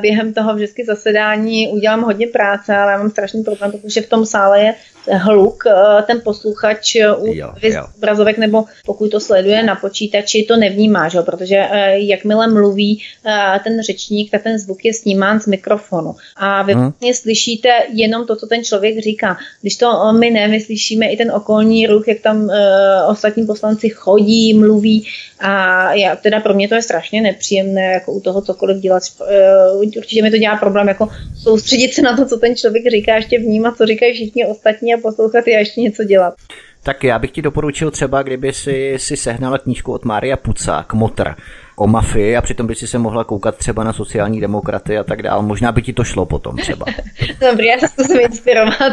během toho vždycky zasedání udělám hodně práce, ale já mám strašný problém, protože v tom sále je hluk, eh, ten posluchač eh, u jo, jo. obrazovek nebo pokud to sleduje na počítači, to nevnímá, že? protože eh, jakmile mluví ten řečník, tak ten zvuk je snímán z mikrofonu. A vy hmm. vlastně slyšíte jenom to, co ten člověk říká. Když to my ne, my slyšíme i ten okolní ruch, jak tam ostatní poslanci chodí, mluví a já, teda pro mě to je strašně nepříjemné, jako u toho cokoliv dělat. Určitě mi to dělá problém, jako soustředit se na to, co ten člověk říká, ještě vnímat, co říkají všichni ostatní a poslouchat a ještě něco dělat. Tak já bych ti doporučil třeba, kdyby si, si sehnala knížku od Mária Puca, Kmotr, o mafii a přitom by si se mohla koukat třeba na sociální demokraty a tak dále. Možná by ti to šlo potom třeba. Dobrý, já se zkusím inspirovat.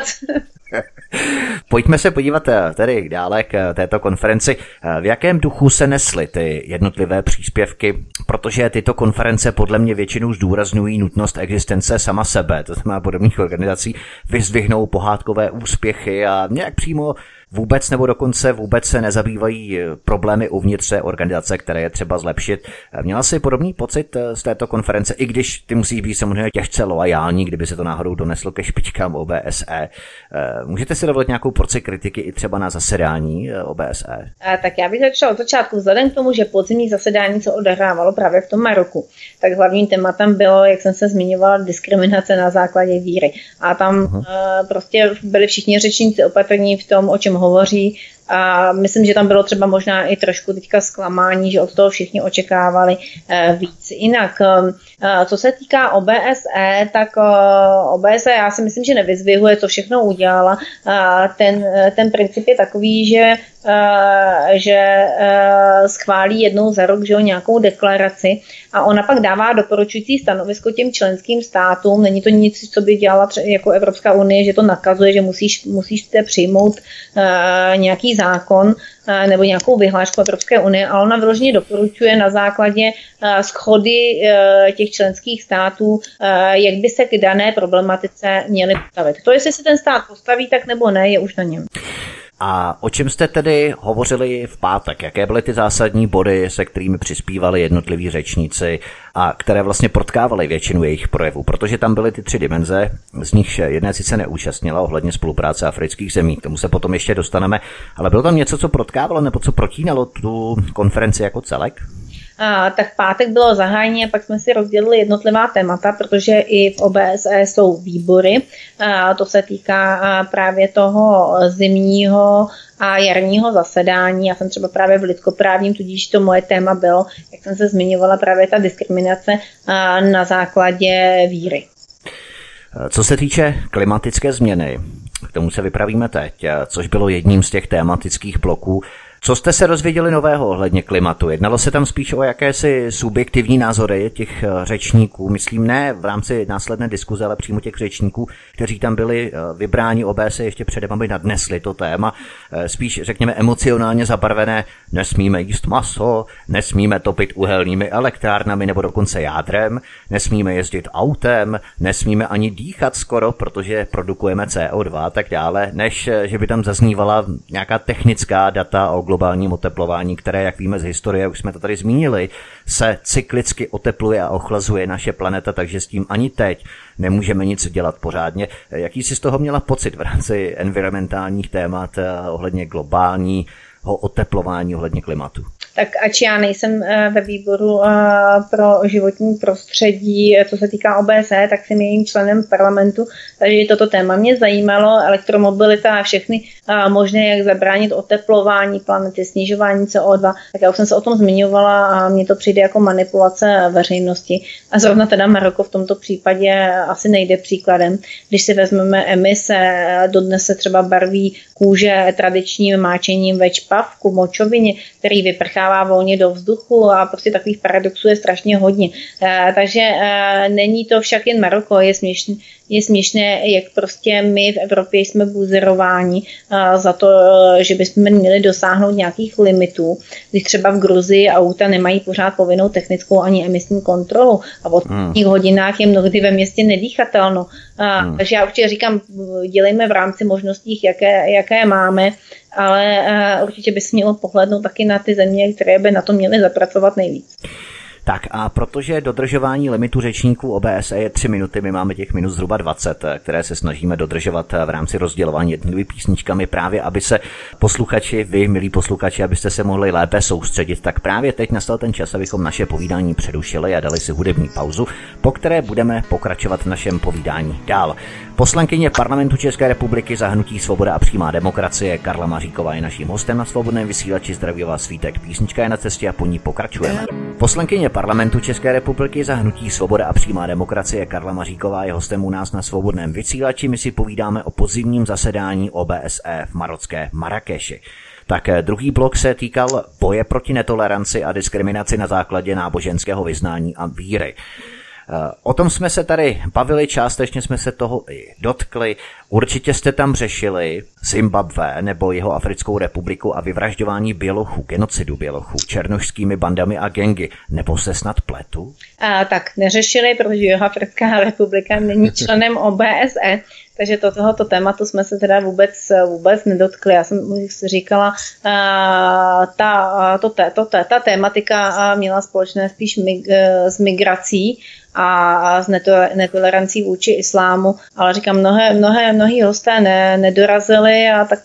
Pojďme se podívat eh, tedy dále k eh, této konferenci. Eh, v jakém duchu se nesly ty jednotlivé příspěvky, protože tyto konference podle mě většinou zdůrazňují nutnost existence sama sebe, to znamená podobných organizací, vyzdvihnou pohádkové úspěchy a nějak přímo vůbec nebo dokonce vůbec se nezabývají problémy uvnitř organizace, které je třeba zlepšit. Měla jsi podobný pocit z této konference, i když ty musíš být samozřejmě těžce loajální, kdyby se to náhodou doneslo ke špičkám OBSE. Můžete si dovolit nějakou porci kritiky i třeba na zasedání OBSE? Tak já bych začala od začátku. Vzhledem k tomu, že podzimní zasedání se odehrávalo právě v tom Maroku, tak hlavním tématem bylo, jak jsem se zmiňovala, diskriminace na základě víry. A tam uh, prostě byli všichni řečníci opatrní v tom, o čem hovoří. A myslím, že tam bylo třeba možná i trošku teďka zklamání, že od toho všichni očekávali uh, víc. Jinak, uh, co se týká OBSE, tak uh, OBSE já si myslím, že nevyzvihuje, co všechno udělala. Ten, ten princip je takový, že Eh, že eh, schválí jednou za rok že jo, nějakou deklaraci a ona pak dává doporučující stanovisko těm členským státům. Není to nic, co by dělala jako Evropská unie, že to nakazuje, že musíš, musíš přijmout uh, nějaký zákon nebo nějakou vyhlášku Evropské unie, ale ona vyloženě doporučuje na základě schody těch členských států, jak by se k dané problematice měly postavit. To, jestli se ten stát postaví, tak nebo ne, je už na něm. A o čem jste tedy hovořili v pátek? Jaké byly ty zásadní body, se kterými přispívali jednotliví řečníci a které vlastně protkávaly většinu jejich projevů? Protože tam byly ty tři dimenze, z nich jedné sice neúčastnila ohledně spolupráce afrických zemí, k tomu se potom ještě dostaneme, ale bylo tam něco, co protkávalo nebo co protínalo tu konferenci jako celek? A, tak v pátek bylo zahájení a pak jsme si rozdělili jednotlivá témata, protože i v OBSE jsou výbory. A to se týká právě toho zimního a jarního zasedání. Já jsem třeba právě v lidskoprávním, tudíž to moje téma bylo, jak jsem se zmiňovala, právě ta diskriminace na základě víry. Co se týče klimatické změny, k tomu se vypravíme teď, což bylo jedním z těch tématických bloků, co jste se dozvěděli nového ohledně klimatu? Jednalo se tam spíš o jakési subjektivní názory těch eh, řečníků, myslím ne v rámci následné diskuze, ale přímo těch řečníků, kteří tam byli eh, vybráni OBS ještě předem, aby nadnesli to téma. Eh, spíš, řekněme, emocionálně zabarvené, nesmíme jíst maso, nesmíme topit uhelnými elektrárnami nebo dokonce jádrem, nesmíme jezdit autem, nesmíme ani dýchat skoro, protože produkujeme CO2 a tak dále, než že by tam zaznívala nějaká technická data o globálním oteplování, které, jak víme z historie, už jsme to tady zmínili, se cyklicky otepluje a ochlazuje naše planeta, takže s tím ani teď nemůžeme nic dělat pořádně. Jaký jsi z toho měla pocit v rámci environmentálních témat eh, ohledně globálního oteplování, ohledně klimatu? Tak ač já nejsem eh, ve výboru eh, pro životní prostředí, eh, co se týká OBSE, tak jsem jejím členem parlamentu, takže toto téma mě zajímalo, elektromobilita a všechny možné, jak zabránit oteplování planety, snižování CO2, tak já už jsem se o tom zmiňovala a mně to přijde jako manipulace veřejnosti. A zrovna teda Maroko v tomto případě asi nejde příkladem. Když si vezmeme emise, dodnes se třeba barví kůže tradičním máčením ve čpavku, močovině, který vyprchá dává volně do vzduchu a prostě takových paradoxů je strašně hodně. Eh, takže eh, není to však jen Maroko, je směšné, je směšné, jak prostě my v Evropě jsme buzerováni eh, za to, že bychom měli dosáhnout nějakých limitů, když třeba v Gruzii auta nemají pořád povinnou technickou ani emisní kontrolu a v hmm. hodinách je mnohdy ve městě nedýchatelno. Hmm. Takže já určitě říkám, dělejme v rámci možností, jaké, jaké máme ale určitě bys měl pohlednout taky na ty země, které by na to měly zapracovat nejvíc. Tak a protože dodržování limitu řečníků OBSE je 3 minuty, my máme těch minut zhruba 20, které se snažíme dodržovat v rámci rozdělování jednotlivými písničkami právě, aby se posluchači, vy milí posluchači, abyste se mohli lépe soustředit, tak právě teď nastal ten čas, abychom naše povídání přerušili a dali si hudební pauzu, po které budeme pokračovat v našem povídání dál. Poslankyně parlamentu České republiky za hnutí Svoboda a přímá demokracie Karla Maříková je naším hostem na svobodném vysílači Zdraví vás svítek. Písnička je na cestě a po ní pokračujeme. Poslankyně parlamentu České republiky za hnutí Svoboda a přímá demokracie Karla Maříková je hostem u nás na svobodném vysílači. My si povídáme o podzimním zasedání OBSE v marocké Marrakeši. Tak eh, druhý blok se týkal boje proti netoleranci a diskriminaci na základě náboženského vyznání a víry. O tom jsme se tady bavili, částečně jsme se toho i dotkli. Určitě jste tam řešili Zimbabwe nebo jeho Africkou republiku a vyvražďování bělochů, genocidu bělochů, černošskými bandami a gengy. Nebo se snad pletu? A, tak neřešili, protože jeho Africká republika není členem OBSE, takže to, tohoto tématu jsme se teda vůbec, vůbec nedotkli. Já jsem říkala, ta, to, to, to, ta tématika měla společné spíš mig, s migrací, a s netolerancí vůči islámu, ale říkám, mnohé, mnohé, mnohí hosté ne, nedorazili a tak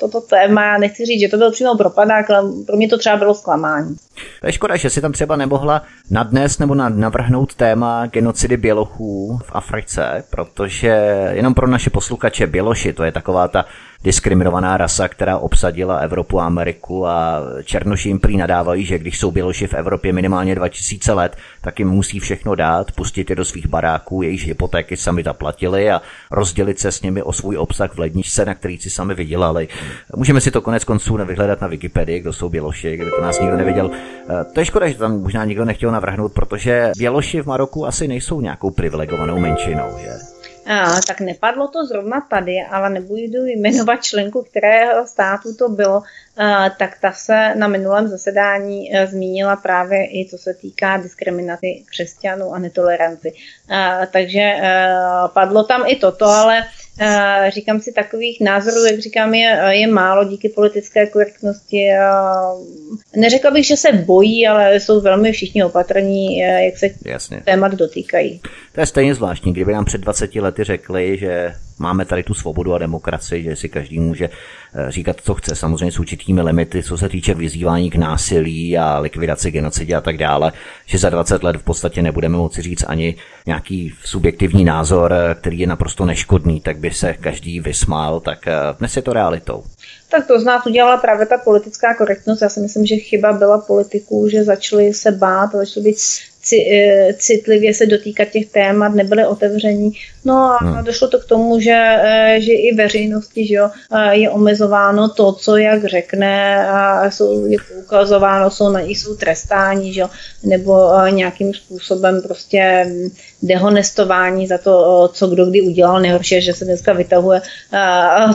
toto téma, já nechci říct, že to byl přímo propadák, ale pro mě to třeba bylo zklamání. To je škoda, že si tam třeba nemohla nadnes nebo navrhnout téma genocidy Bělochů v Africe, protože jenom pro naše posluchače Běloši, to je taková ta diskriminovaná rasa, která obsadila Evropu a Ameriku a černoši jim prý nadávají, že když jsou Běloši v Evropě minimálně 2000 let, tak jim musí všechno dát, pustit je do svých baráků, jejichž hypotéky sami zaplatili a rozdělit se s nimi o svůj obsah v ledničce, na který si sami vydělali. Můžeme si to konec konců nevyhledat na Wikipedii, kdo jsou Běloši, kdyby to nás nikdo nevěděl. Eh, to je škoda, že tam možná nikdo nechtěl navrhnout, protože Běloši v Maroku asi nejsou nějakou privilegovanou menšinou, že? A, tak nepadlo to zrovna tady, ale nebudu jmenovat členku, kterého státu to bylo, tak ta se na minulém zasedání e, zmínila právě i co se týká diskriminace křesťanů a netoleranci. Takže e, padlo tam i toto, ale Eh, říkám si, takových názorů, jak říkám, je, je málo díky politické korektnosti. Neřekla bych, že se bojí, ale jsou velmi všichni opatrní, jak se Jasně. témat dotýkají. To je stejně zvláštní, kdyby nám před 20 lety řekli, že máme tady tu svobodu a demokracii, že si každý může eh, říkat, co chce, samozřejmě s určitými limity, co se týče vyzývání k násilí a likvidaci genocidy a tak dále, že za 20 let v podstatě nebudeme moci říct ani nějaký subjektivní názor, eh, který je naprosto neškodný, tak by se každý vysmál, tak eh, dnes je to realitou. Tak to z nás udělala právě ta politická korektnost. Já si myslím, že chyba byla politiků, že začali se bát, začali být citlivě se dotýkat těch témat, nebyly otevření. No a hmm. došlo to k tomu, že, eh, že i veřejnosti že jo, eh, je omezováno to, co jak řekne, a jsou, je poukazováno, jsou na jsou trestáni, že jo, nebo nějakým způsobem prostě dehonestování za to, co kdo kdy udělal. Nejhorší je, že se dneska vytahuje,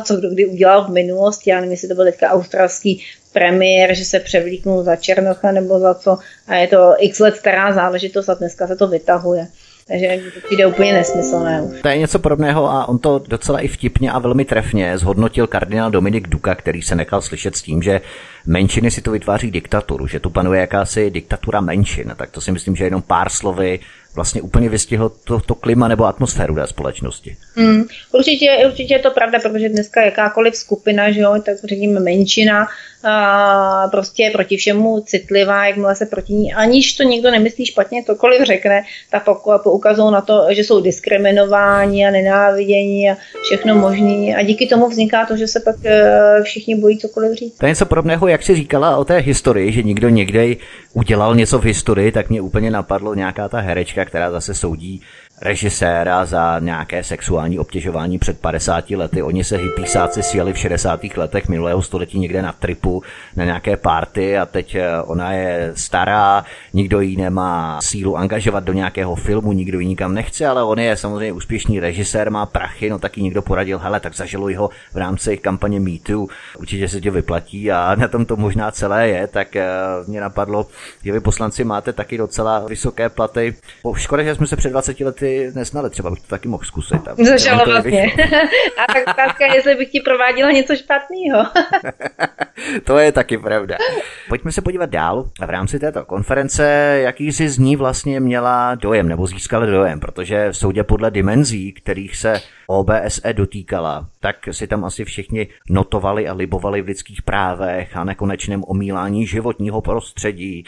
co kdo kdy udělal v minulosti. Já nevím, jestli to byl teďka australský premiér, že se převlíknul za Černocha nebo za co. A je to x let stará záležitost a dneska se to vytahuje. Takže to přijde úplně nesmyslné už. To je něco podobného a on to docela i vtipně a velmi trefně zhodnotil kardinál Dominik Duka, který se nechal slyšet s tím, že menšiny si to vytváří diktaturu, že tu panuje jakási diktatura menšin. Tak to si myslím, že jenom pár slovy vlastně úplně vystihl to, to klima nebo atmosféru té společnosti. Mm, určitě, určitě je to pravda, protože dneska jakákoliv skupina, že jo, tak řekněme menšina, a prostě je proti všemu citlivá, jakmile se proti ní, aniž to někdo nemyslí špatně, cokoliv řekne, tak poukazují na to, že jsou diskriminováni a nenávidění a všechno možný. A díky tomu vzniká to, že se pak e, všichni bojí cokoliv říct. To je něco podobného, jak jsi říkala o té historii, že někdo někde udělal něco v historii, tak mě úplně napadlo nějaká ta herečka, která zase soudí režiséra za nějaké sexuální obtěžování před 50 lety. Oni se hypísáci sjeli v 60. letech minulého století někde na tripu, na nějaké party a teď eh, ona je stará, nikdo jí nemá sílu angažovat do nějakého filmu, nikdo ji nikam nechce, ale on je samozřejmě úspěšný režisér, má prachy, no taky někdo poradil, hele, tak zažiluj ho v rámci kampaně MeToo, určitě se tě vyplatí a na tom to možná celé je, tak eh, mě napadlo, že vy poslanci máte taky docela vysoké platy. Škoda, že jsme se před 20 lety nesnali, třeba bych to taky mohl zkusit. Zažalo vlastně. A tak otázka je, jestli bych ti prováděla něco špatného. to je taky pravda. Pojďme se podívat dál. V rámci této konference, jaký jsi z ní vlastně měla dojem, nebo získala dojem, protože v soudě podle dimenzí, kterých se OBSE dotýkala, tak si tam asi všichni notovali a libovali v lidských právech a nekonečném omílání životního prostředí.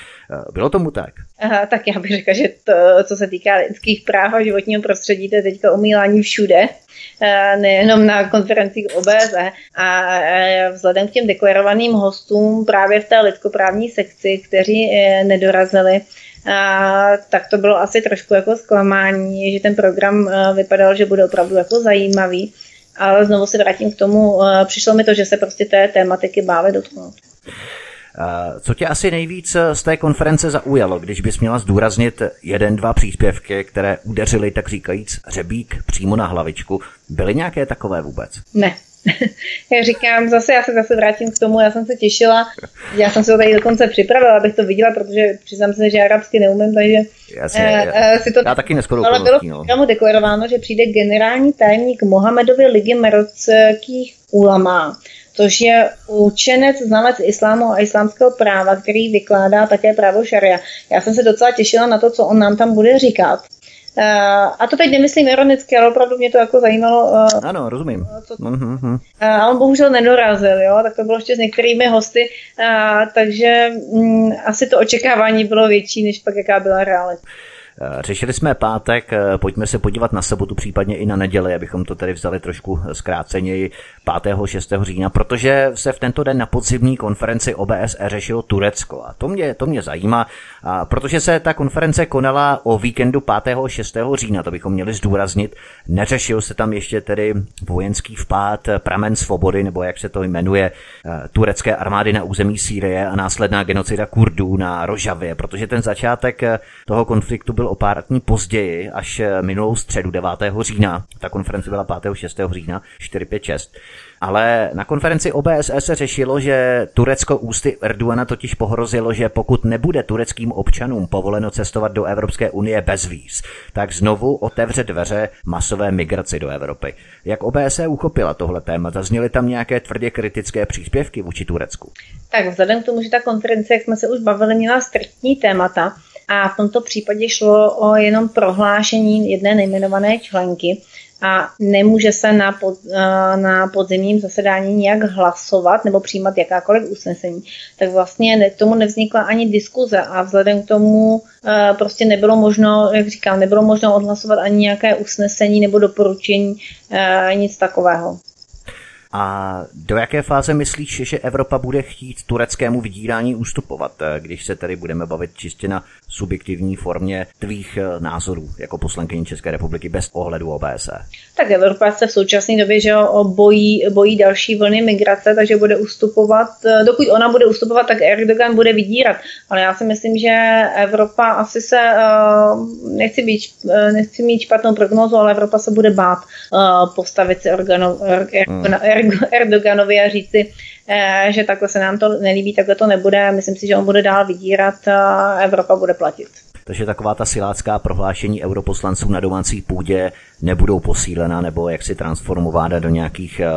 Bylo tomu tak? Aha, tak já bych řekla, že to, co se týká lidských práv a životního prostředí, to je teďka omílání všude, eh, nejenom na konferencích OBSE. A eh, vzhledem k těm deklarovaným hostům právě v té lidskoprávní sekci, kteří eh, nedorazili, a, tak to bylo asi trošku jako zklamání, že ten program vypadal, že bude opravdu jako zajímavý. Ale znovu se vrátím k tomu, přišlo mi to, že se prostě té tématiky báli dotknout. Co tě asi nejvíc z té konference zaujalo, když bys měla zdůraznit jeden, dva příspěvky, které udeřily, tak říkajíc, řebík přímo na hlavičku? Byly nějaké takové vůbec? Ne, já říkám, zase já se zase vrátím k tomu, já jsem se těšila, já jsem se to tady dokonce připravila, abych to viděla, protože přiznám se, že arabsky neumím, takže Jasně, uh, uh, si to já taky neskoro Ale bylo v no. deklarováno, že přijde generální tajemník Mohamedovy ligy marockých ulama, což je učenec, znalec islámu a islámského práva, který vykládá také právo šaria. Já jsem se docela těšila na to, co on nám tam bude říkat. Uh, a to teď nemyslím ironicky, ale opravdu mě to jako zajímalo. Uh, ano, rozumím. Co, uh, a on bohužel nedorazil, jo, tak to bylo ještě s některými hosty, uh, takže um, asi to očekávání bylo větší, než pak jaká byla realita. Eh, řešili jsme pátek, eh, pojďme se podívat na sobotu, případně i na neděli, abychom to tady vzali trošku zkráceněji 5. 6. října, protože se v tento den na podzimní konferenci OBSE řešilo Turecko. A to mě, to mě zajímá, a protože se ta konference konala o víkendu 5. 6. října, to bychom měli zdůraznit. Neřešil se tam ještě tedy vojenský vpád, pramen svobody, nebo jak se to jmenuje, eh, turecké armády na území Sýrie a následná genocida Kurdů na Rožavě, protože ten začátek toho konfliktu byl byl o pár dní později, až eh, minulou středu 9. října. Ta konference byla 5. 6. října 456. Ale na konferenci OBSE se řešilo, že Turecko ústy Erdoana totiž pohrozilo, že pokud nebude tureckým občanům povoleno cestovat do Evropské unie bez víz, tak znovu otevře dveře masové migraci do Evropy. Jak OBSE uchopila tohle téma? Zazněly tam nějaké tvrdě kritické příspěvky vůči Turecku? Tak vzhledem k tomu, že ta konference, jak jsme se už bavili, měla striktní témata, a v tomto případě šlo o jenom prohlášení jedné nejmenované členky a nemůže se na, pod, eh, na podzimním zasedání nějak hlasovat nebo přijímat jakákoliv usnesení, tak vlastně tomu nevznikla ani diskuze a vzhledem k tomu eh, prostě nebylo možno, jak říkám, nebylo možno odhlasovat ani nějaké usnesení nebo doporučení, eh, nic takového. A do jaké fáze myslíš, že Evropa bude chtít tureckému vydírání ústupovat, eh, když se tady budeme bavit čistě na subjektivní formě tvých eh, názorů jako poslankyně České republiky bez ohledu OBSE? Tak Evropa se v současné době že bojí, bojí další vlny migrace, takže bude ustupovat. Eh, dokud ona bude ustupovat, tak Erdogan bude vydírat. Ale já si myslím, že Evropa asi se, nechci, být, nechci mít špatnou prognózu, ale Evropa se bude bát postavit se Erdogan, Erdogan, Erdoganovi a říci, eh, že takhle se nám to nelíbí, takhle to nebude. Myslím si, že on bude dál vydírat a Evropa bude platit. Takže taková ta silácká prohlášení europoslanců na domácí půdě nebudou posílena nebo jak si transformována do nějakých eh,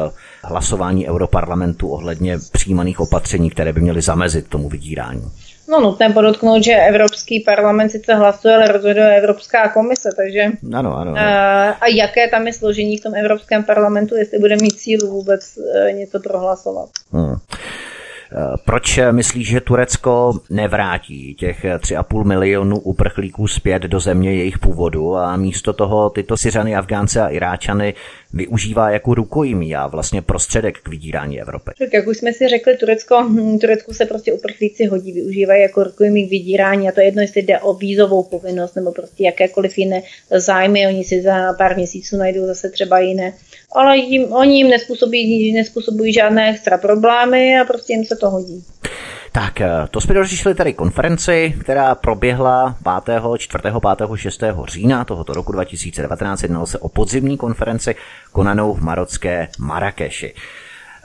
hlasování europarlamentu ohledně přijímaných opatření, které by měly zamezit tomu vydírání. No nutné podotknout, že Evropský parlament sice hlasuje, ale rozhoduje Evropská komise, takže... Ano, ano. ano. A, a jaké tam je složení v tom Evropském parlamentu, jestli bude mít sílu vůbec e, něco prohlasovat. Hmm. Eh, proč myslíš, že Turecko nevrátí těch 3,5 milionů uprchlíků zpět do země jejich původu a místo toho tyto Syřany, Afgánce a Iráčany využívá jako rukojmí a vlastně prostředek k vydírání Evropy? Tak jak už jsme si řekli, Turecko, hm, Turecku se prostě uprchlíci hodí, využívají jako rukojmí k vydírání a to jedno, jestli jde o vízovou povinnost nebo prostě jakékoliv jiné zájmy, oni si za pár měsíců najdou zase třeba jiné ale jim, oni jim nespůsobí, nespůsobují žádné extra problémy a prostě jim se to hodí. Tak, eh, to jsme dořešili tady konferenci, která proběhla 5., 4., 5., 6. října tohoto roku 2019. Jednalo se o podzimní konferenci konanou v marocké Marrakeši.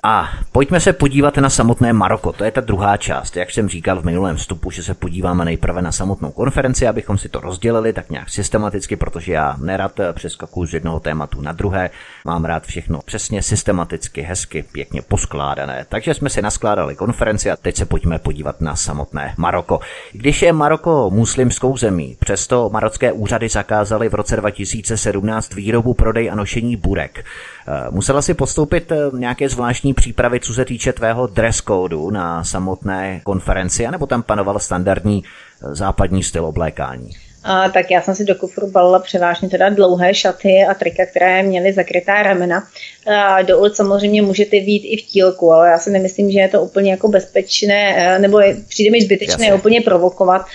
A pojďme se podívat na samotné Maroko. To je ta druhá část. Jak jsem říkal v minulém vstupu, že se podíváme nejprve na samotnou konferenci, abychom si to rozdělili tak nějak systematicky, protože já nerad přeskakuju z jednoho tématu na druhé. Mám rád všechno přesně systematicky, hezky, pěkně poskládané. Takže jsme si naskládali konferenci a teď se pojďme podívat na samotné Maroko. Když je Maroko muslimskou zemí, přesto marocké úřady zakázaly v roce 2017 výrobu, prodej a nošení burek. Eh, musela si postoupit eh, nějaké zvláštní přípravy, co se týče tvého dress kódu na samotné konferenci, anebo tam panoval standardní eh, západní styl oblékání? A, tak já jsem si do kufru balila převážně teda dlouhé šaty a trika, které měly zakrytá ramena. A do ulic samozřejmě můžete vít i v tílku, ale já si nemyslím, že je to úplně jako bezpečné, e, nebo je, přijde mi zbytečné Jasně. úplně provokovat.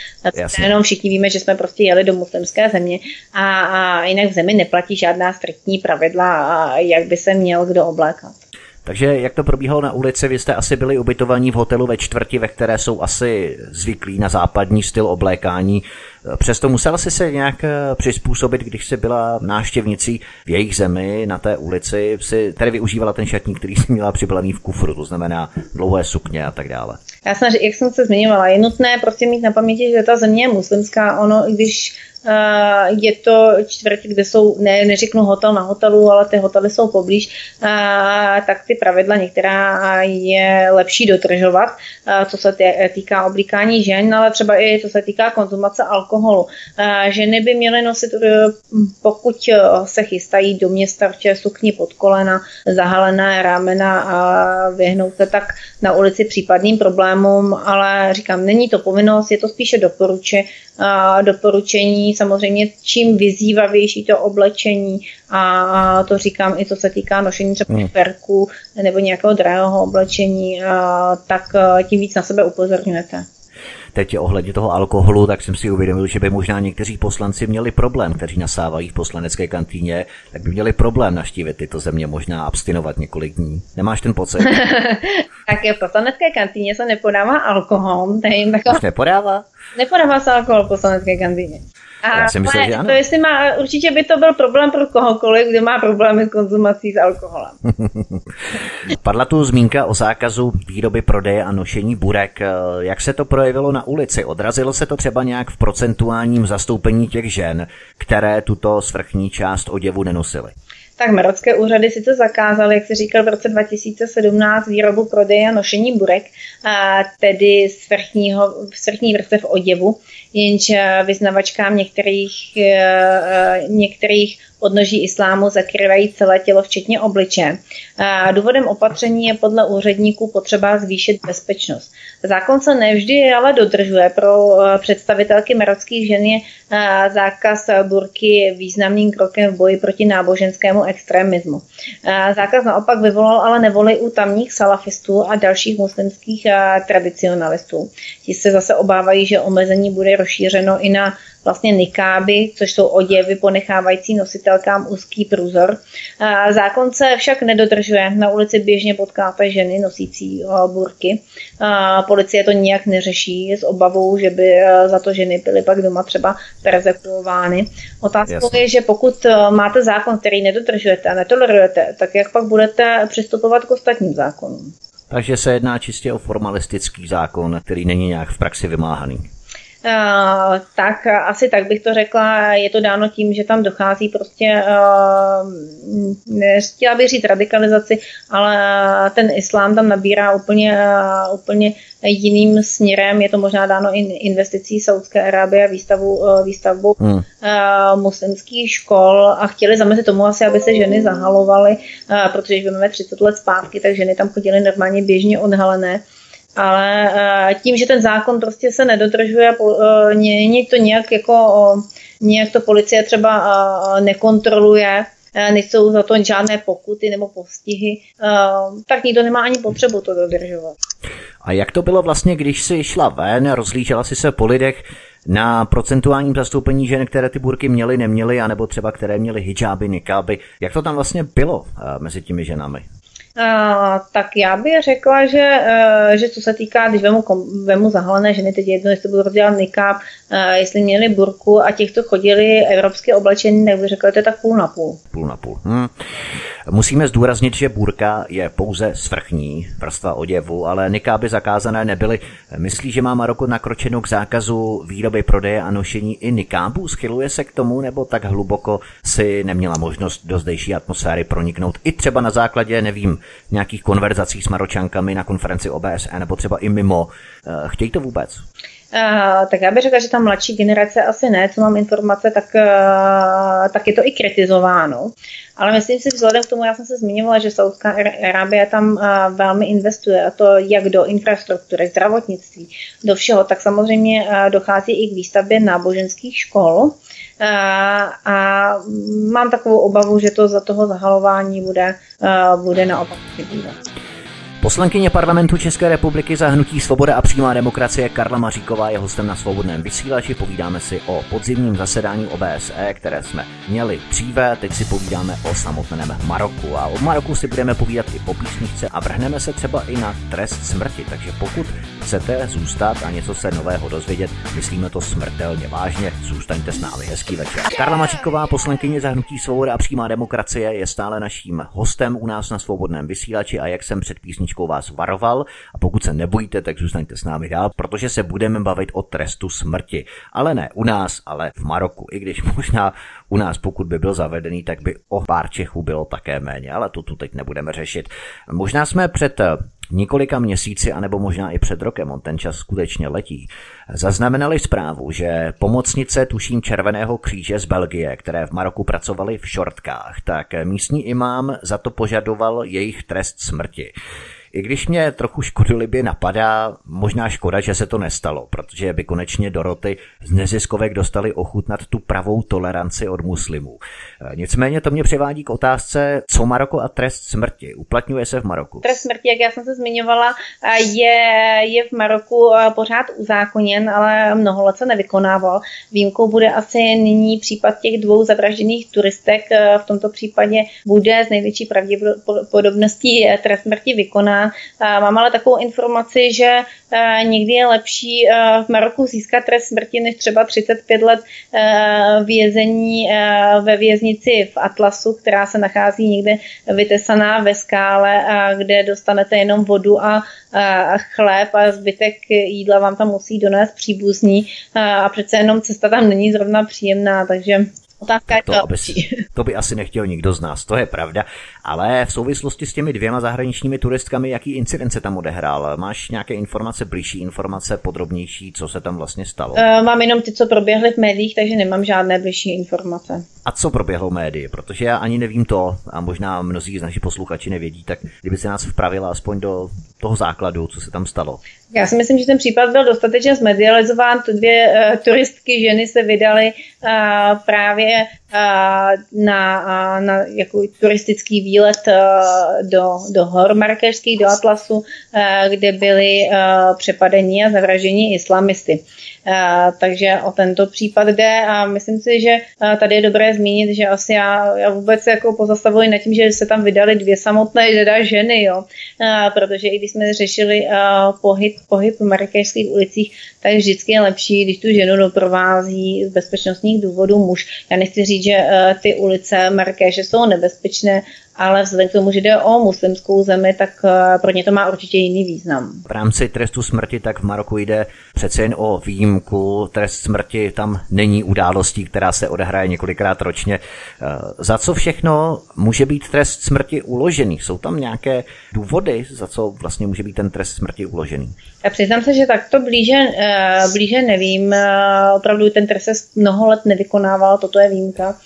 Jenom všichni víme, že jsme prostě jeli do muslimské země a, a jinak v zemi neplatí žádná striktní pravidla, a jak by se měl kdo oblékat. Takže jak to probíhalo na ulici, vy jste asi byli ubytovaní v hotelu ve čtvrti, ve které jsou asi zvyklí na západní styl oblékání. Přesto musela si se nějak eh, přizpůsobit, když jsi byla návštěvnicí v jejich zemi na té ulici, si tedy využívala ten šatník, který jsi měla připlavený v kufru, to znamená dlouhé sukně a tak dále. Já jsem, jak jsem se zmiňovala, je nutné prostě mít na paměti, že ta země je muslimská, ono, i když je to čtvrť, kde jsou, ne, neřeknu hotel na hotelu, ale ty hotely jsou poblíž, tak ty pravidla některá je lepší dotržovat, co se týká oblíkání žen, ale třeba i co se týká konzumace alkoholu. Ženy by měly nosit, pokud se chystají do města v sukni pod kolena, zahalená rámena a vyhnout se tak na ulici případným problémům, ale říkám, není to povinnost, je to spíše doporuče, doporučení samozřejmě čím vyzývavější to oblečení a to říkám i co se týká nošení třeba hmm. perku nebo nějakého drahého oblečení, tak tím víc na sebe upozorňujete teď ohledně toho alkoholu, tak jsem si uvědomil, že by možná někteří poslanci měli problém, kteří nasávají v poslanecké kantýně, tak by měli problém naštívit tyto země, možná abstinovat několik dní. Nemáš ten pocit? tak v poslanecké kantýně se nepodává alkohol. To je taková... Už nepodává? Nepodává se alkohol v poslanecké kantýně. A Já si myslel, že ano. To jestli má, určitě by to byl problém pro kohokoliv, kdo má problémy s konzumací s alkoholem. Padla tu zmínka o zákazu výroby, prodeje a nošení burek. Jak se to projevilo na ulici? Odrazilo se to třeba nějak v procentuálním zastoupení těch žen, které tuto svrchní část oděvu nenosily? tak marocké úřady sice zakázaly, jak se říkal v roce 2017, výrobu, prodeje a nošení burek, a tedy svrchního, svrchní vrstev oděvu, jenž vyznavačkám některých, e, e, některých podnoží islámu zakrývají celé tělo, včetně obliče. Důvodem opatření je podle úředníků potřeba zvýšit bezpečnost. Zákon se nevždy ale dodržuje. Pro e, představitelky marockých žen je zákaz burky významným krokem v boji proti náboženskému extremismu. Zákaz naopak vyvolal ale nevoli u tamních salafistů a dalších muslimských tradicionalistů. Ti se zase obávají, že omezení bude rozšířeno i na vlastně nikáby, což jsou oděvy ponechávající nositelkám úzký průzor. Zákon se však nedodržuje. Na ulici běžně potkáte ženy nosící burky. Policie to nijak neřeší s obavou, že by za to ženy byly pak doma třeba persekuovány. Otázkou je, že pokud máte zákon, který nedodržujete a netolerujete, tak jak pak budete přistupovat k ostatním zákonům? Takže se jedná čistě o formalistický zákon, který není nějak v praxi vymáhaný. Tak asi tak bych to řekla, je to dáno tím, že tam dochází prostě, chtěla bych říct radikalizaci, ale ten islám tam nabírá úplně, úplně jiným směrem, je to možná dáno in, investicí Saudské Arábie a výstavu, výstavbu hmm. muslimských škol. A chtěli zamezit tomu asi, aby se ženy zahalovaly, protože když budeme 30 let zpátky, tak ženy tam chodily normálně běžně odhalené ale eh, tím, že ten zákon prostě se nedodržuje, eh, není to nějak jako, nějak to policie třeba eh, nekontroluje, nejsou za to žádné pokuty nebo postihy, tak nikdo nemá ani potřebu to dodržovat. A jak to bylo vlastně, když jsi šla ven, rozlížela si se po lidech na procentuálním zastoupení žen, které ty burky měly, neměly, anebo třeba které měly hijáby, nikáby. Jak to tam vlastně bylo mezi těmi ženami? Tak já bych řekla, že, uh, že co se týká, když vemu, vemu zahalené ženy, teď jedno, jestli budu rozdělat nikáp, uh, jestli měli burku a těch, co chodili evropské oblečení, tak bych řekla, že to je tak půl na půl. Půl na půl. Hmm. Musíme zdůraznit, že burka je pouze svrchní vrstva oděvu, ale nikáby zakázané nebyly. Myslí, že má Maroko nakročeno k zákazu výroby, prodeje a nošení i nikábů? Schyluje se k tomu, nebo tak hluboko si neměla možnost do zdejší atmosféry proniknout? I třeba na základě, nevím, nějakých konverzací s Maročankami na konferenci OBSE, nebo třeba i mimo. Eh, chtějí to vůbec? Uh, tak já bych řekla, že ta mladší generace asi ne, co mám informace, tak, uh, tak je to i kritizováno. Ale myslím si, vzhledem k tomu, já jsem se zmiňovala, že Saudská Arábie tam uh, velmi investuje, a to jak do infrastruktury, zdravotnictví, do všeho, tak samozřejmě dochází i k výstavbě náboženských škol. A mám takovou obavu, že to za toho zahalování bude, bude naopak chybět. Poslankyně parlamentu České republiky za hnutí Svoboda a přímá demokracie Karla Maříková je hostem na svobodném vysílači. Povídáme si o podzimním zasedání OBSE, které jsme měli dříve. Teď si povídáme o samotném Maroku. A o Maroku si budeme povídat i po písničce a vrhneme se třeba i na trest smrti. Takže pokud chcete zůstat a něco se nového dozvědět, myslíme to smrtelně vážně, zůstaňte s námi. Hezký večer. Karla Maříková, poslankyně za hnutí Svoboda a přímá demokracie, je stále naším hostem u nás na svobodném vysílači a jak jsem před písničkou písničkou vás varoval a pokud se nebojíte, tak zůstaňte s námi dál, protože se budeme bavit o trestu smrti. Ale ne u nás, ale v Maroku. I když možná u nás, pokud by byl zavedený, tak by o pár Čechů bylo také méně, ale to tu teď nebudeme řešit. Možná jsme před několika měsíci, anebo možná i před rokem, on ten čas skutečně letí, zaznamenali zprávu, že pomocnice tuším Červeného kříže z Belgie, které v Maroku pracovaly v šortkách, tak místní imám za to požadoval jejich trest smrti. I když mě trochu škodolibě napadá, možná škoda, že se to nestalo, protože by konečně Doroty z neziskovek dostali ochutnat tu pravou toleranci od muslimů. E, nicméně to mě přivádí k otázce, co Maroko a trest smrti. Uplatňuje se v Maroku? Trest smrti, jak já jsem se zmiňovala, je, je v Maroku pořád uzákoněn, ale mnoho let se nevykonával. Výjimkou bude asi nyní případ těch dvou zavražděných turistek. E, v tomto případě bude z největší pravděpodobností trest smrti Mám ale takovou informaci, že někdy je lepší v Maroku získat trest smrti, než třeba 35 let vězení ve věznici v Atlasu, která se nachází někde vytesaná ve skále, kde dostanete jenom vodu a chléb a zbytek jídla vám tam musí donést příbuzní. A přece jenom cesta tam není zrovna příjemná, takže Otázka je to, to, aby, to by asi nechtěl nikdo z nás, to je pravda. Ale v souvislosti s těmi dvěma zahraničními turistkami, jaký incident se tam odehrál? Máš nějaké informace, blížší informace, podrobnější, co se tam vlastně stalo? Uh, mám jenom ty, co proběhly v médiích, takže nemám žádné blížší informace. A co proběhlo v médii? Protože já ani nevím to, a možná mnozí z našich posluchači nevědí, tak kdyby se nás vpravila aspoň do toho základu, co se tam stalo. Já si myslím, že ten případ byl dostatečně zmedializován. Tu dvě uh, turistky ženy se vydaly uh, právě uh, na, uh, na jako turistický výlet uh, do, do hor markešských, do Atlasu, uh, kde byli uh, přepadení a zavraždění islamisty. Uh, takže o tento případ jde a myslím si, že uh, tady je dobré zmínit, že asi já, já vůbec jako pozastavuji nad tím, že se tam vydali dvě samotné teda ženy, jo, uh, protože i když jsme řešili uh, pohyb pohyb v marrakešských ulicích, tak vždycky je lepší, když tu ženu doprovází z bezpečnostních důvodů muž. Já nechci říct, že uh, ty ulice Marrakeše jsou nebezpečné, ale vzhledem k tomu, že jde o muslimskou zemi, tak uh, pro ně to má určitě jiný význam. V rámci trestu smrti tak v Maroku jde přece jen o výjimku. Trest smrti tam není událostí, která se odehraje několikrát ročně. Uh, za co všechno může být trest smrti uložený? Jsou tam nějaké důvody, za co vlastně může být ten trest smrti uložený? Já přiznám se, že takto blíže, uh, blíže nevím. Opravdu ten trest se mnoho let nevykonával, toto je výjimka.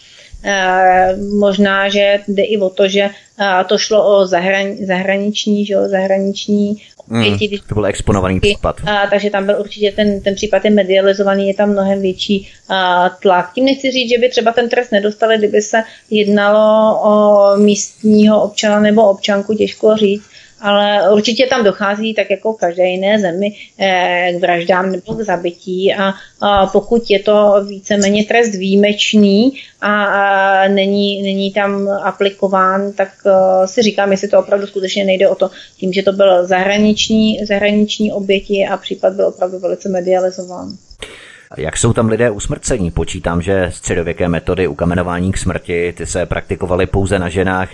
Eh, možná, že jde i o to, že eh, to šlo o zahran, zahraniční, že, zahraniční oběti. Mm, to byl exponovaný případ. A, takže tam byl určitě ten, ten případ je medializovaný, je tam mnohem větší a, tlak. Tím nechci říct, že by třeba ten trest nedostali, kdyby se jednalo o místního občana nebo občanku, těžko říct, ale určitě tam dochází, tak jako v každé jiné zemi, eh, k vraždám nebo k zabití a pokud je to víceméně trest výjimečný a není, není tam aplikován, tak eh, si říkám, jestli to opravdu skutečně nejde o to, tím, že to byl zahraniční, zahraniční oběti a případ byl opravdu velice medializován. Jak jsou tam lidé usmrcení? Počítám, že středověké metody ukamenování k smrti, ty se praktikovaly pouze na ženách.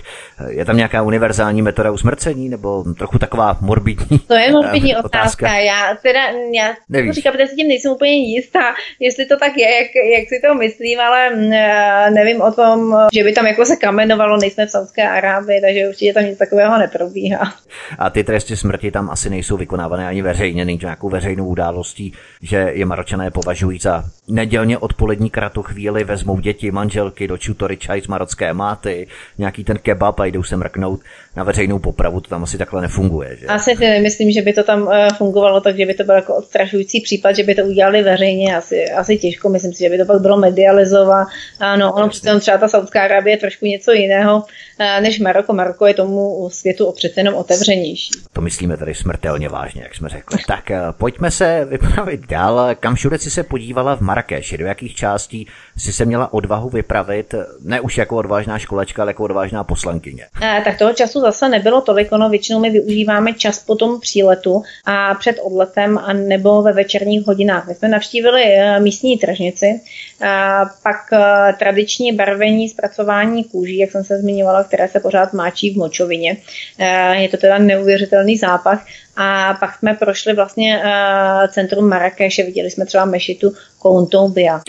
Je tam nějaká univerzální metoda usmrcení, nebo trochu taková morbidní To je morbidní otázka. otázka. Já teda, já Nevíš. říkám, protože si tím nejsem úplně jistá, jestli to tak je, jak, jak si to myslím, ale mm, eh, nevím o tom, že by tam jako se kamenovalo, nejsme v Saudské Arábii, takže určitě tam nic takového neprobíhá. A ty tresty smrti tam asi nejsou vykonávané ani veřejně, není nějakou veřejnou událostí, že je Maročané považují za nedělně odpolední kratu chvíli, vezmou děti, manželky do čutory čaj z marocké máty, nějaký ten kebab a jdou se mrknout na veřejnou popravu, to tam asi takhle nefunguje. Že? Asi si nemyslím, že by to tam eh, fungovalo tak, že by to byl jako odstrašující případ, že by to udělali veřejně, asi, asi těžko, myslím si, že by to pak bylo medializovat. Ano, ono přece třeba ta Saudská Arábie je trošku něco jiného eh, než Maroko. Maroko je tomu světu přece jenom otevřenější. To myslíme tady smrtelně vážně, jak jsme řekli. Tak eh, pojďme se vypravit dál. Kam všude si se podívala v Marrakeši? Do jakých částí si se měla odvahu vypravit? Ne už jako odvážná školečka, ale jako odvážná poslankyně. Eh, tak toho času zase nebylo tolik. Ono většinou my využíváme čas po tom příletu a před odletem a nebo ve večerních hodinách. My jsme navštívili eh, místní tržnici, a pak tradiční barvení, zpracování kůží, jak jsem se zmiňovala, které se pořád máčí v močovině. Je to teda neuvěřitelný zápach a pak jsme prošli vlastně uh, centrum Marrakeše, viděli jsme třeba mešitu Kountoumbia.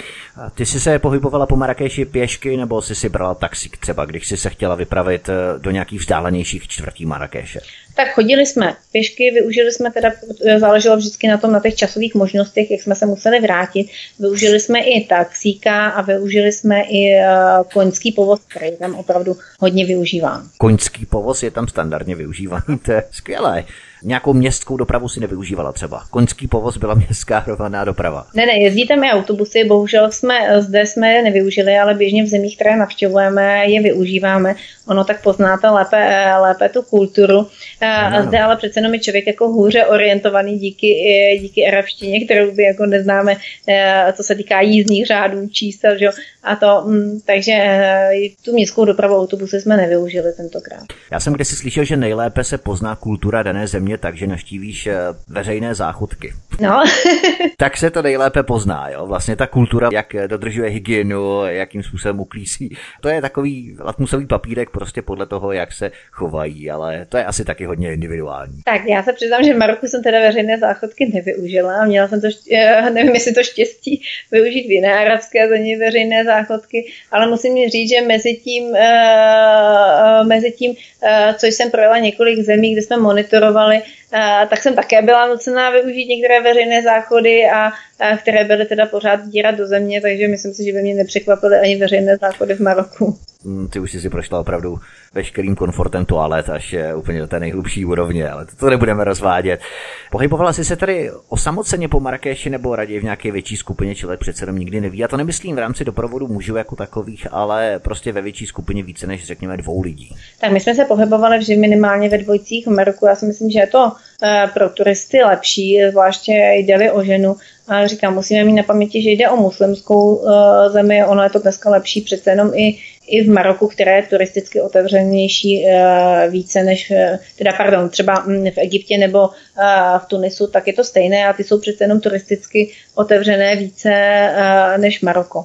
Ty jsi se pohybovala po Marrakeši pěšky nebo jsi si brala taxík třeba, když jsi se chtěla vypravit eh, do nějakých vzdálenějších čtvrtí Marrakeše? Tak chodili jsme pěšky, využili jsme teda, eh, záleželo vždycky na tom, na těch časových možnostech, jak jsme se museli vrátit. Využili jsme i taxíka a využili jsme i uh, koňský povoz, který tam opravdu hodně využívám. Koňský povoz je tam standardně využívaný, to je skvělé. Nějakou městskou dopravu si nevyužívala třeba. Koňský povoz byla městská hromadná doprava. Ne, ne, jezdí tam i autobusy, bohužel jsme zde jsme je nevyužili, ale běžně v zemích, které navštěvujeme, je využíváme. Ono tak poznáte lépe, lépe tu kulturu. Ano. A zde ale přece jenom je člověk jako hůře orientovaný díky, díky arabštině, kterou by jako neznáme, eh, co se týká jízdních řádů, čísel, že? a to, mm, takže eh, tu městskou dopravu autobusy jsme nevyužili tentokrát. Já jsem kdysi slyšel, že nejlépe se pozná kultura dané země tak, že naštívíš eh, veřejné záchodky. No. tak se to nejlépe pozná, jo. Vlastně ta kultura, jak dodržuje hygienu, jakým způsobem uklízí. To je takový latmusový papírek prostě podle toho, jak se chovají, ale to je asi taky hodně individuální. Tak já se přiznám, že v Maroku jsem teda veřejné záchodky nevyužila měla jsem to, eh, nevím, jestli to štěstí využít v jiné arabské zemi veřejné záchodky, ale musím říct, že mezi tím, uh, mezi tím uh, co jsem projela několik zemí, kde jsme monitorovali, tak jsem také byla nucená využít některé veřejné záchody, a, a které byly teda pořád dírat do země, takže myslím si, že by mě nepřekvapily ani veřejné záchody v Maroku. Mm, ty už jsi si prošla opravdu veškerým komfortem toalet až je úplně do té nejhlubší úrovně, ale to, to nebudeme rozvádět. Pohybovala jsi se tady osamoceně po Marrakeši nebo raději v nějaké větší skupině, člověk přece jenom nikdy neví. Já to nemyslím v rámci doprovodu mužů jako takových, ale prostě ve větší skupině více než řekněme dvou lidí. Tak my jsme se pohybovali vždy minimálně ve dvojcích v Maroku. Já si myslím, že je to eh, pro turisty lepší, zvláště jde o ženu. A říkám, musíme mít na paměti, že jde o muslimskou uh, zemi, ono je to dneska lepší přece jenom i i v Maroku, které je turisticky otevřenější eh, více než, eh, teda pardon, třeba mm, v Egyptě nebo eh, v Tunisu, tak je to stejné a ty jsou přece jenom turisticky otevřené více než Maroko.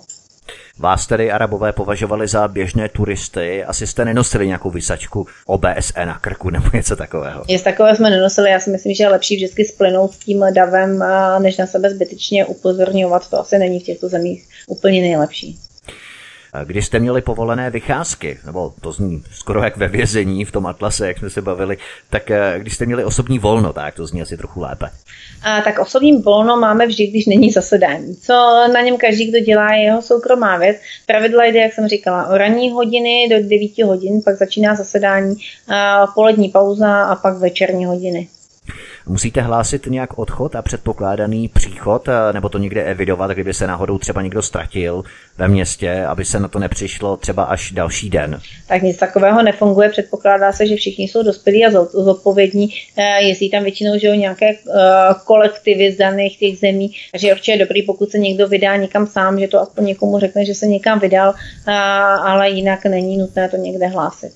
Vás tedy Arabové považovali za běžné turisty, asi jste nenosili nějakou vysačku OBSE na krku nebo něco takového. Nic takové jsme nenosili, já si myslím, že je lepší vždycky splynout s tím davem, než na sebe zbytečně upozorňovat, to asi není v těchto zemích úplně nejlepší. Když jste měli povolené vycházky, nebo to zní skoro jak ve vězení v tom atlase, jak jsme se bavili, tak eh, když jste měli osobní volno, tak to zní asi trochu lépe. A, tak osobní volno máme vždy, když není zasedání. Co na něm každý, kdo dělá, je jeho soukromá věc. Pravidla jde, jak jsem říkala, o ranní hodiny do 9 hodin, pak začíná zasedání, a polední pauza a pak večerní hodiny. Musíte hlásit nějak odchod a předpokládaný příchod, eh, nebo to někde evidovat, kdyby se náhodou třeba někdo ztratil ve městě, aby se na to nepřišlo třeba až další den? Tak nic takového nefunguje. Předpokládá se, že všichni jsou dospělí a zodpovědní. Eh, jezdí tam většinou že nějaké eh, kolektivy z daných těch zemí, takže určitě je dobrý, pokud se někdo vydá někam sám, že to aspoň někomu řekne, že se někam vydal, ale jinak není nutné to někde hlásit.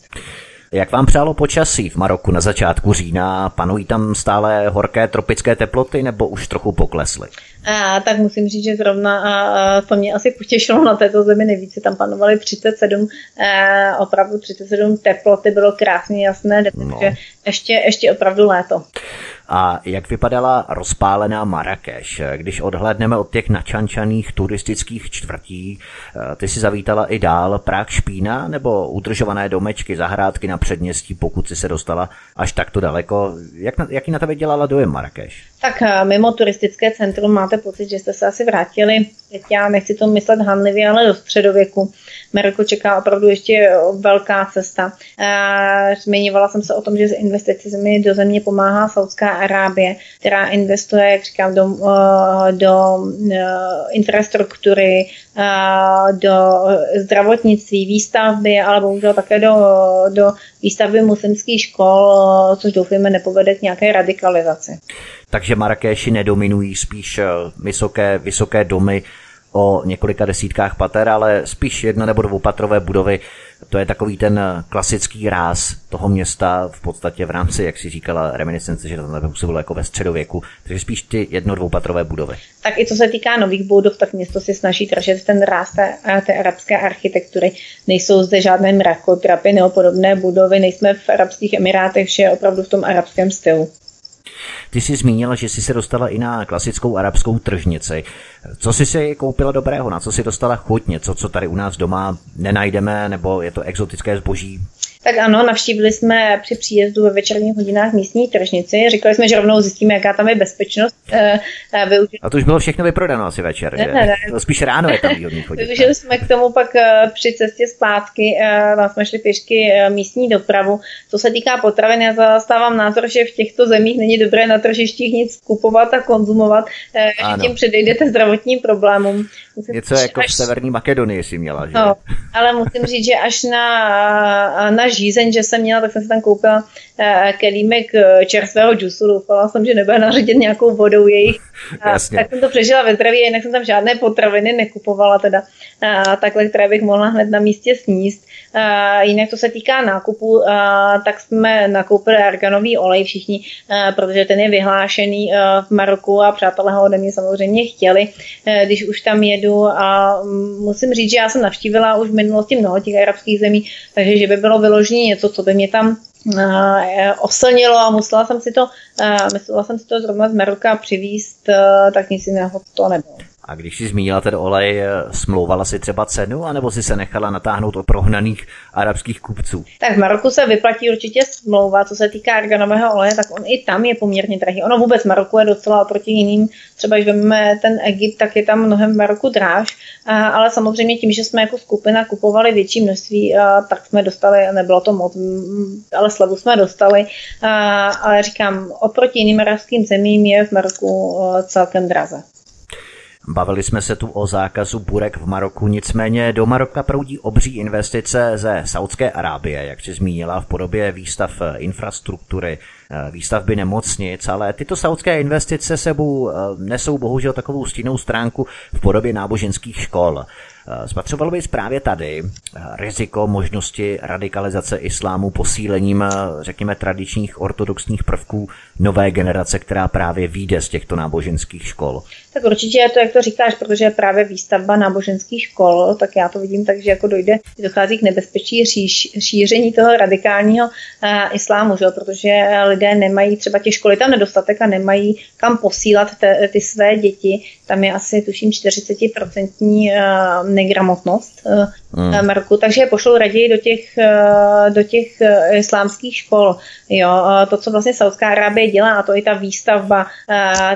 Jak vám přálo počasí v Maroku na začátku října? Panují tam stále horké tropické teploty nebo už trochu poklesly? A, tak musím říct, že zrovna a, to mě asi potěšilo na této zemi nejvíce. Tam panovaly 37, a, opravdu 37 teploty, bylo krásně jasné, no. takže ještě, ještě opravdu léto. A jak vypadala rozpálená Marrakeš? Když odhlédneme od těch načančaných turistických čtvrtí, eh, ty si zavítala i dál Prák Špína nebo udržované domečky, zahrádky na předměstí, pokud si se dostala až takto daleko. Jak na, jaký na tebe dělala dojem Marrakeš? Tak eh, mimo turistické centrum máte pocit, že jste se asi vrátili, teď já nechci to myslet hanlivě, ale do středověku. Maroko čeká opravdu ještě velká cesta. Eh, zmiňovala jsem se o tom, že s investicemi do země pomáhá Saudská Arábie, která investuje, jak říkám, do, eh, do infrastruktury, do zdravotnictví, výstavby, ale bohužel také do, do výstavby muslimských škol, což doufujeme nepovede k nějaké radikalizaci. Takže Marrakeši nedominují spíš eh, vysoké, vysoké domy o několika desítkách pater, ale spíš jedna nebo dvoupatrové budovy. To je takový ten klasický ráz toho města v podstatě v rámci, jak si říkala, reminiscence, že to tam působilo jako ve středověku, takže spíš ty jedno dvoupatrové budovy. Tak i co se týká nových budov, tak město si snaží držet ten ráz té, té arabské architektury. Nejsou zde žádné mrakodrapy nebo podobné budovy, nejsme v Arabských Emirátech, vše je opravdu v tom arabském stylu. Ty jsi zmínila, že jsi se dostala i na klasickou arabskou tržnici. Co jsi si koupila dobrého? Na co si dostala chuť? Něco, co tady u nás doma nenajdeme, nebo je to exotické zboží? Tak ano, navštívili jsme při příjezdu ve večerních hodinách místní tržnici. Říkali jsme, že rovnou zjistíme, jaká tam je bezpečnost. Eh, A to už bylo všechno vyprodáno asi večer, ne, že? Ne, ne. To spíš ráno je tam výhodný chodit. Využili jsme k tomu pak eh, při cestě zpátky, tam jsme šli pěšky eh, místní dopravu. Co se týká potravin, já zastávám názor, že v těchto zemích není dobré na tržištích nic kupovat a konzumovat, že tím předejdete zdravotním problémům. Musím Něco jako až... v Severní Makedonii si měla, že? No, ale musím říct, že až na, na žízeň, že jsem měla, tak jsem si tam koupila uh, kelímek uh, čerstvého džusu. Doufala jsem, že nebude naředit nějakou vodou jejich. A, tak jsem to přežila ve zdraví, jinak jsem tam žádné potraviny nekupovala teda uh, takhle, které bych mohla hned na místě sníst. Uh, jinak to se týká nákupu, uh, tak jsme nakoupili arganový olej všichni, uh, protože ten je vyhlášený uh, v Maroku a přátelé ho ode mě samozřejmě chtěli, uh, když už tam jedu a um, musím říct, že já jsem navštívila už v minulosti mnoho těch arabských zemí, takže že by bylo vyloženě něco, co by mě tam uh, oslnilo a musela jsem si to, uh, myslela jsem si to zrovna z Maroka přivíst, tak nic jiného to nebylo. A když si zmínila ten olej, eh, smlouvala si třeba cenu, anebo si se nechala natáhnout od prohnaných arabských kupců? Tak v Maroku se vyplatí určitě smlouva, co se týká arganového oleje, tak on i tam je poměrně drahý. Ono vůbec Maroku je docela oproti jiným, třeba když vezmeme ten Egypt, tak je tam mnohem v Maroku dráž, ale samozřejmě tím, že jsme jako skupina kupovali větší množství, tak jsme dostali, nebylo to moc, ale slevu jsme dostali, ale říkám, oproti jiným arabským zemím je v Maroku celkem draze. Bavili jsme se tu o zákazu burek v Maroku, nicméně do Maroka proudí obří investice ze Saudské Arábie, jak si zmínila, v podobě výstav infrastruktury, eh, výstavby nemocnic, ale tyto saudské investice sebou eh, nesou bohužel takovou stínou stránku v podobě náboženských škol. Eh, spatřoval bys právě tady riziko možnosti radikalizace islámu posílením, řekněme, tradičních ortodoxních prvků nové generace, která právě vyjde z těchto náboženských škol? Tak určitě je to, jak to říkáš, protože právě výstavba náboženských škol, tak já to vidím tak, že jako dojde, dochází k nebezpečí říš, šíření toho radikálního uh, islámu, že? protože lidé nemají třeba těch školy tam nedostatek a nemají kam posílat te, ty své děti. Tam je asi, tuším, 40% uh, negramotnost uh, hmm. Marku, takže je pošlou raději do těch, uh, do těch uh, islámských škol. Jo? To, co vlastně Saudská Arábie dělá, a to i ta výstavba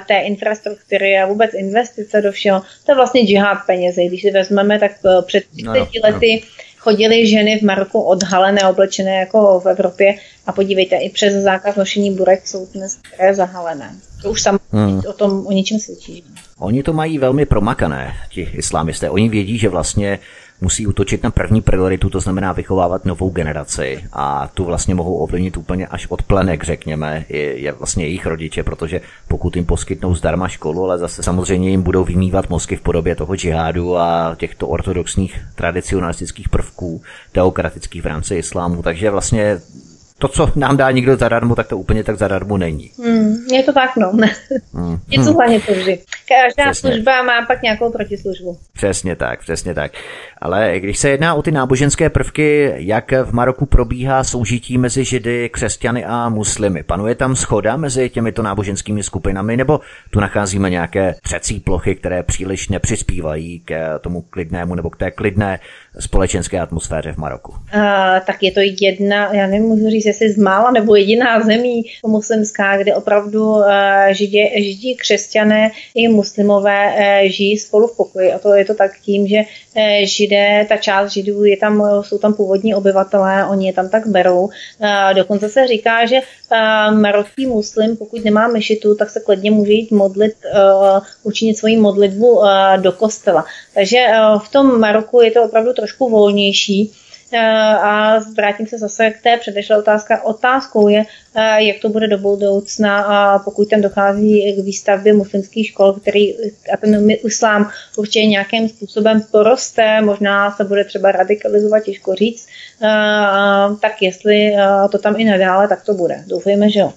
té infrastruktury a vůbec investice do všeho, to je vlastně džihad penězi. Když si vezmeme, tak před 30 no, lety no. chodily ženy v Maroku odhalené, oblečené jako v Evropě a podívejte, i přes zákaz nošení burek jsou dnes zahalené. To už sam hmm. o tom o ničem svědčí. Oni to mají velmi promakané, ti islámisté. Oni vědí, že vlastně musí útočit na první prioritu, to znamená vychovávat novou generaci. A tu vlastně mohou ovlivnit úplně až od plenek, řekněme, je, je vlastně jejich rodiče, protože pokud jim poskytnou zdarma školu, ale zase samozřejmě jim budou vymývat mozky v podobě toho džihádu a těchto ortodoxních tradicionalistických prvků teokratických v rámci islámu, takže vlastně to, co nám dá někdo zadarmo, tak to úplně tak zadarmo není. Hmm, je to tak, no. Hmm. Něco za něco vždy. Každá přesně. služba má pak nějakou protislužbu. Přesně tak, přesně tak. Ale když se jedná o ty náboženské prvky, jak v Maroku probíhá soužití mezi židy, křesťany a muslimy? Panuje tam schoda mezi těmito náboženskými skupinami, nebo tu nacházíme nějaké třecí plochy, které příliš nepřispívají k tomu klidnému nebo k té klidné společenské atmosféře v Maroku? Uh, tak je to jedna, já nemůžu říct, jestli z mála nebo jediná zemí muslimská, kde opravdu uh, židě, židí křesťané i muslimové uh, žijí spolu v pokoji. A to je to tak tím, že židé, ta část židů, je tam, jsou tam původní obyvatelé, oni je tam tak berou. Uh, dokonce se říká, že marocký muslim, pokud nemá mešitu, tak se klidně může jít modlit, učinit svoji modlitbu do kostela. Takže v tom Maroku je to opravdu trošku volnější. Uh, a vrátím se zase k té předešlé otázka. Otázkou je, uh, jak to bude do budoucna, pokud tam dochází k výstavbě muslimských škol, který a ten islám určitě nějakým způsobem poroste, možná se bude třeba radikalizovat, těžko říct, tak jestli to tam i nadále, tak to bude. Doufejme, že jo.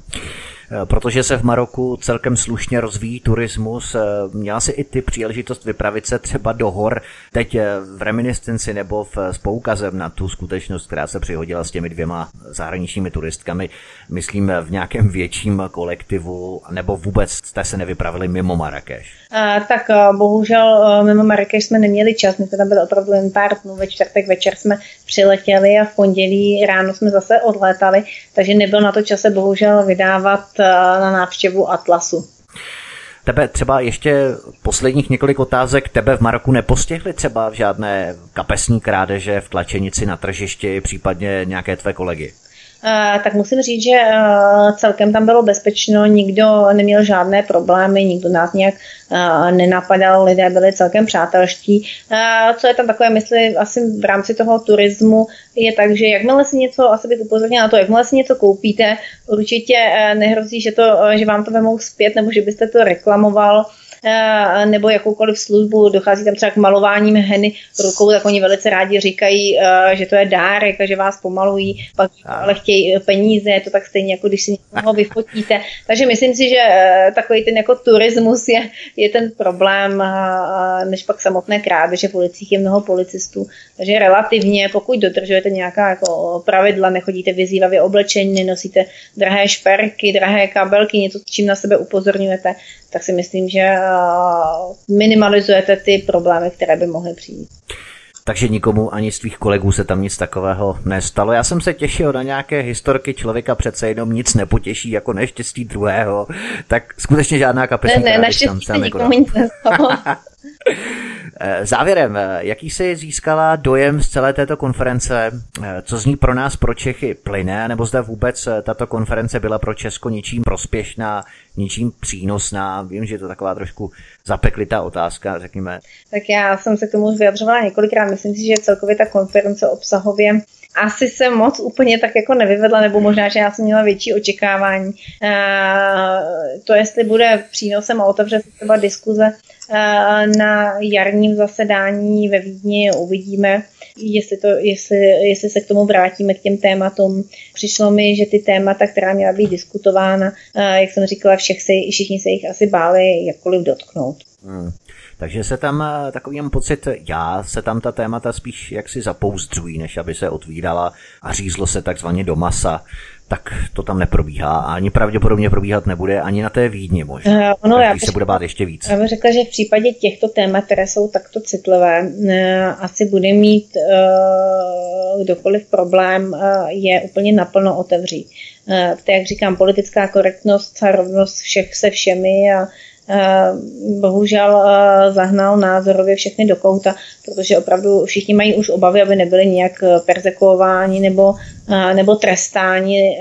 Eh, protože se v Maroku celkem slušně rozvíjí turismus. Eh, měla si i ty příležitost vypravit se třeba do hor, teď eh, v reminiscenci nebo v, s poukazem na tu skutečnost, která se přihodila s těmi dvěma zahraničními turistkami, myslím v nějakém větším kolektivu, nebo vůbec jste se nevypravili mimo Marrakeš? A, tak bohužel mimo Marrakeš jsme neměli čas, my jsme tam byli opravdu jen pár dnů, ve čtvrtek večer jsme přiletěli a v pondělí ráno jsme zase odlétali, takže nebyl na to čase bohužel vydávat na návštěvu Atlasu. Tebe třeba ještě posledních několik otázek, tebe v Maroku nepostihly třeba v žádné kapesní krádeže v tlačenici na tržišti, případně nějaké tvé kolegy? Eh, tak musím říct, že eh, celkem tam bylo bezpečno, nikdo neměl žádné problémy, nikdo nás nějak eh, nenapadal, lidé byli celkem přátelští. Co je tam takové, myslím, asi v rámci toho turismu, je tak, že jakmile si něco, asi bych upozornila na to, jakmile si něco koupíte, určitě nehrozí, že, to, že vám to vemou zpět nebo že byste to reklamoval, nebo jakoukoliv službu, dochází tam třeba k malováním heny rukou, tak oni velice rádi říkají, že to je dárek a že vás pomalují, pak ale chtějí peníze, je to tak stejně, jako když si někoho vyfotíte. Takže myslím si, že eh, takový ten jako turismus je, je ten problém, než pak samotné krádeže v ulicích je mnoho policistů. Takže relativně, pokud dodržujete nějaká jako pravidla, nechodíte vyzývavě oblečení, nenosíte drahé šperky, drahé kabelky, něco, s čím na sebe upozorňujete, tak si myslím, že minimalizujete ty problémy, které by mohly přijít. Takže nikomu ani z tvých kolegů se tam nic takového nestalo. Já jsem se těšil na nějaké historky člověka, přece jenom nic nepotěší jako neštěstí druhého. Tak skutečně žádná kapesní ne, ne, tam se nikomu nic nestalo. Eh, závěrem, eh, jaký jsi získala dojem z celé této konference? Eh, co z ní pro nás, pro Čechy, plyne? Nebo zda vůbec tato konference byla pro Česko ničím prospěšná, ničím přínosná? Vím, že je to taková trošku zapeklitá otázka, řekněme. Tak já jsem se k tomu už vyjadřovala několikrát. Myslím si, že celkově ta konference obsahově asi se moc úplně tak jako nevyvedla, nebo možná, že já jsem měla větší očekávání. To, jestli bude přínosem a otevře třeba diskuze na jarním zasedání ve Vídni uvidíme, jestli, to, jestli, jestli se k tomu vrátíme, k těm tématům. Přišlo mi, že ty témata, která měla být diskutována, jak jsem říkala, všech se, všichni se jich asi báli jakkoliv dotknout. Hmm. Takže se tam takový mám pocit, já se tam ta témata spíš jaksi zapouzdřují, než aby se otvírala a řízlo se takzvaně do masa tak to tam neprobíhá a ani pravděpodobně probíhat nebude ani na té Vídni možná. Uh, ono, já se bude bát ještě víc. Já bych řekla, že v případě těchto témat, které jsou takto citlivé, uh, asi bude mít uh, kdokoliv problém uh, je úplně naplno otevřít. Uh, jak říkám, politická korektnost a rovnost všech se všemi a bohužel eh, zahnal názorově všechny do kouta, protože opravdu všichni mají už obavy, aby nebyli nějak eh, persekuováni nebo, nebo trestáni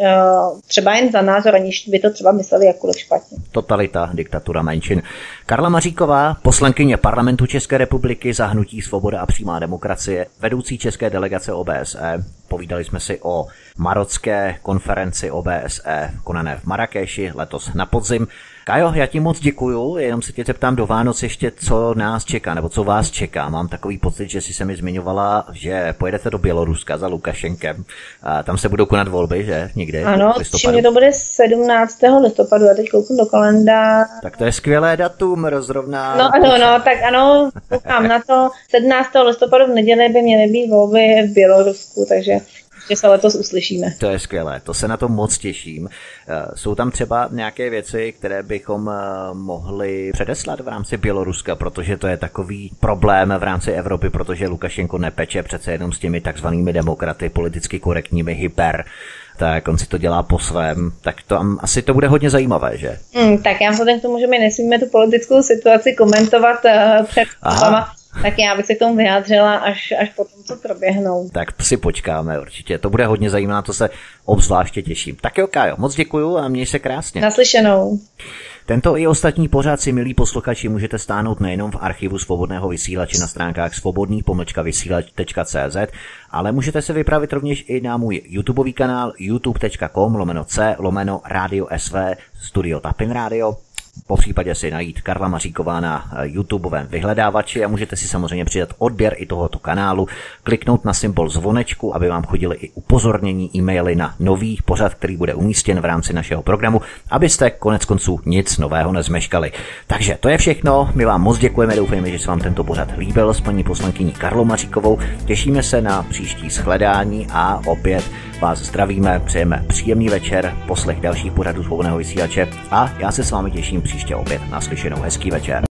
třeba jen za názor, aniž by to třeba mysleli jakkoliv špatně. Totalita, diktatura menšin. Karla Maříková, poslankyně parlamentu České republiky za hnutí Svoboda a přímá demokracie, vedoucí české delegace OBSE. Povídali jsme si o marocké konferenci OBSE konané v Marrakeši letos na podzim. Kajo, já ti moc děkuju, jenom se tě zeptám do Vánoc ještě, co nás čeká, nebo co vás čeká. Mám takový pocit, že si se mi zmiňovala, že pojedete do Běloruska za Lukašenkem. A tam se budou konat volby, že? Někde? Ano, všichni to bude 17. listopadu, já teď kouknu do kalendáře. Tak to je skvělé datum, rozrovná. No ano, no, tak ano, koukám na to. 17. listopadu v neděli by měly být volby v Bělorusku, takže že se letos uslyšíme. To je skvělé, to se na to moc těším. Eh, jsou tam třeba nějaké věci, které bychom eh, mohli předeslat v rámci Běloruska, protože to je takový problém v rámci Evropy, protože Lukašenko nepeče přece jenom s těmi takzvanými demokraty, politicky korektními hyper tak on si to dělá po svém, tak to asi to bude hodně zajímavé, že? Hmm, tak já vzhledem k tomu, že my nesmíme tu politickou situaci komentovat uh, před Aha tak já bych se k tomu vyjádřila až, až potom, co proběhnou. Tak si počkáme určitě, to bude hodně zajímavé, to se obzvláště těším. Tak jo, Kájo, moc děkuju a měj se krásně. Naslyšenou. Tento i ostatní pořád si, milí posluchači, můžete stáhnout nejenom v archivu svobodného vysílače na stránkách svobodný vysílač.cz, ale můžete se vypravit rovněž i na můj YouTubeový kanál youtube.com lomeno c lomeno radio sv studio Tapin Radio po případě si najít Karla Maříková na eh, YouTubeovém vyhledávači a můžete si samozřejmě přidat odběr i tohoto kanálu, kliknout na symbol zvonečku, aby vám chodily i upozornění e-maily na nový pořad, který bude umístěn v rámci našeho programu, abyste konec konců nic nového nezmeškali. Takže to je všechno, my vám moc děkujeme, doufejme, že se vám tento pořad líbil s paní poslankyní Karlou Maříkovou, těšíme se na příští shledání a opět vás zdravíme, přejeme příjemný večer, poslech dalších pořadů svobodného vysílače a já se s vámi těším příště opět naslyšenou. Hezký večer.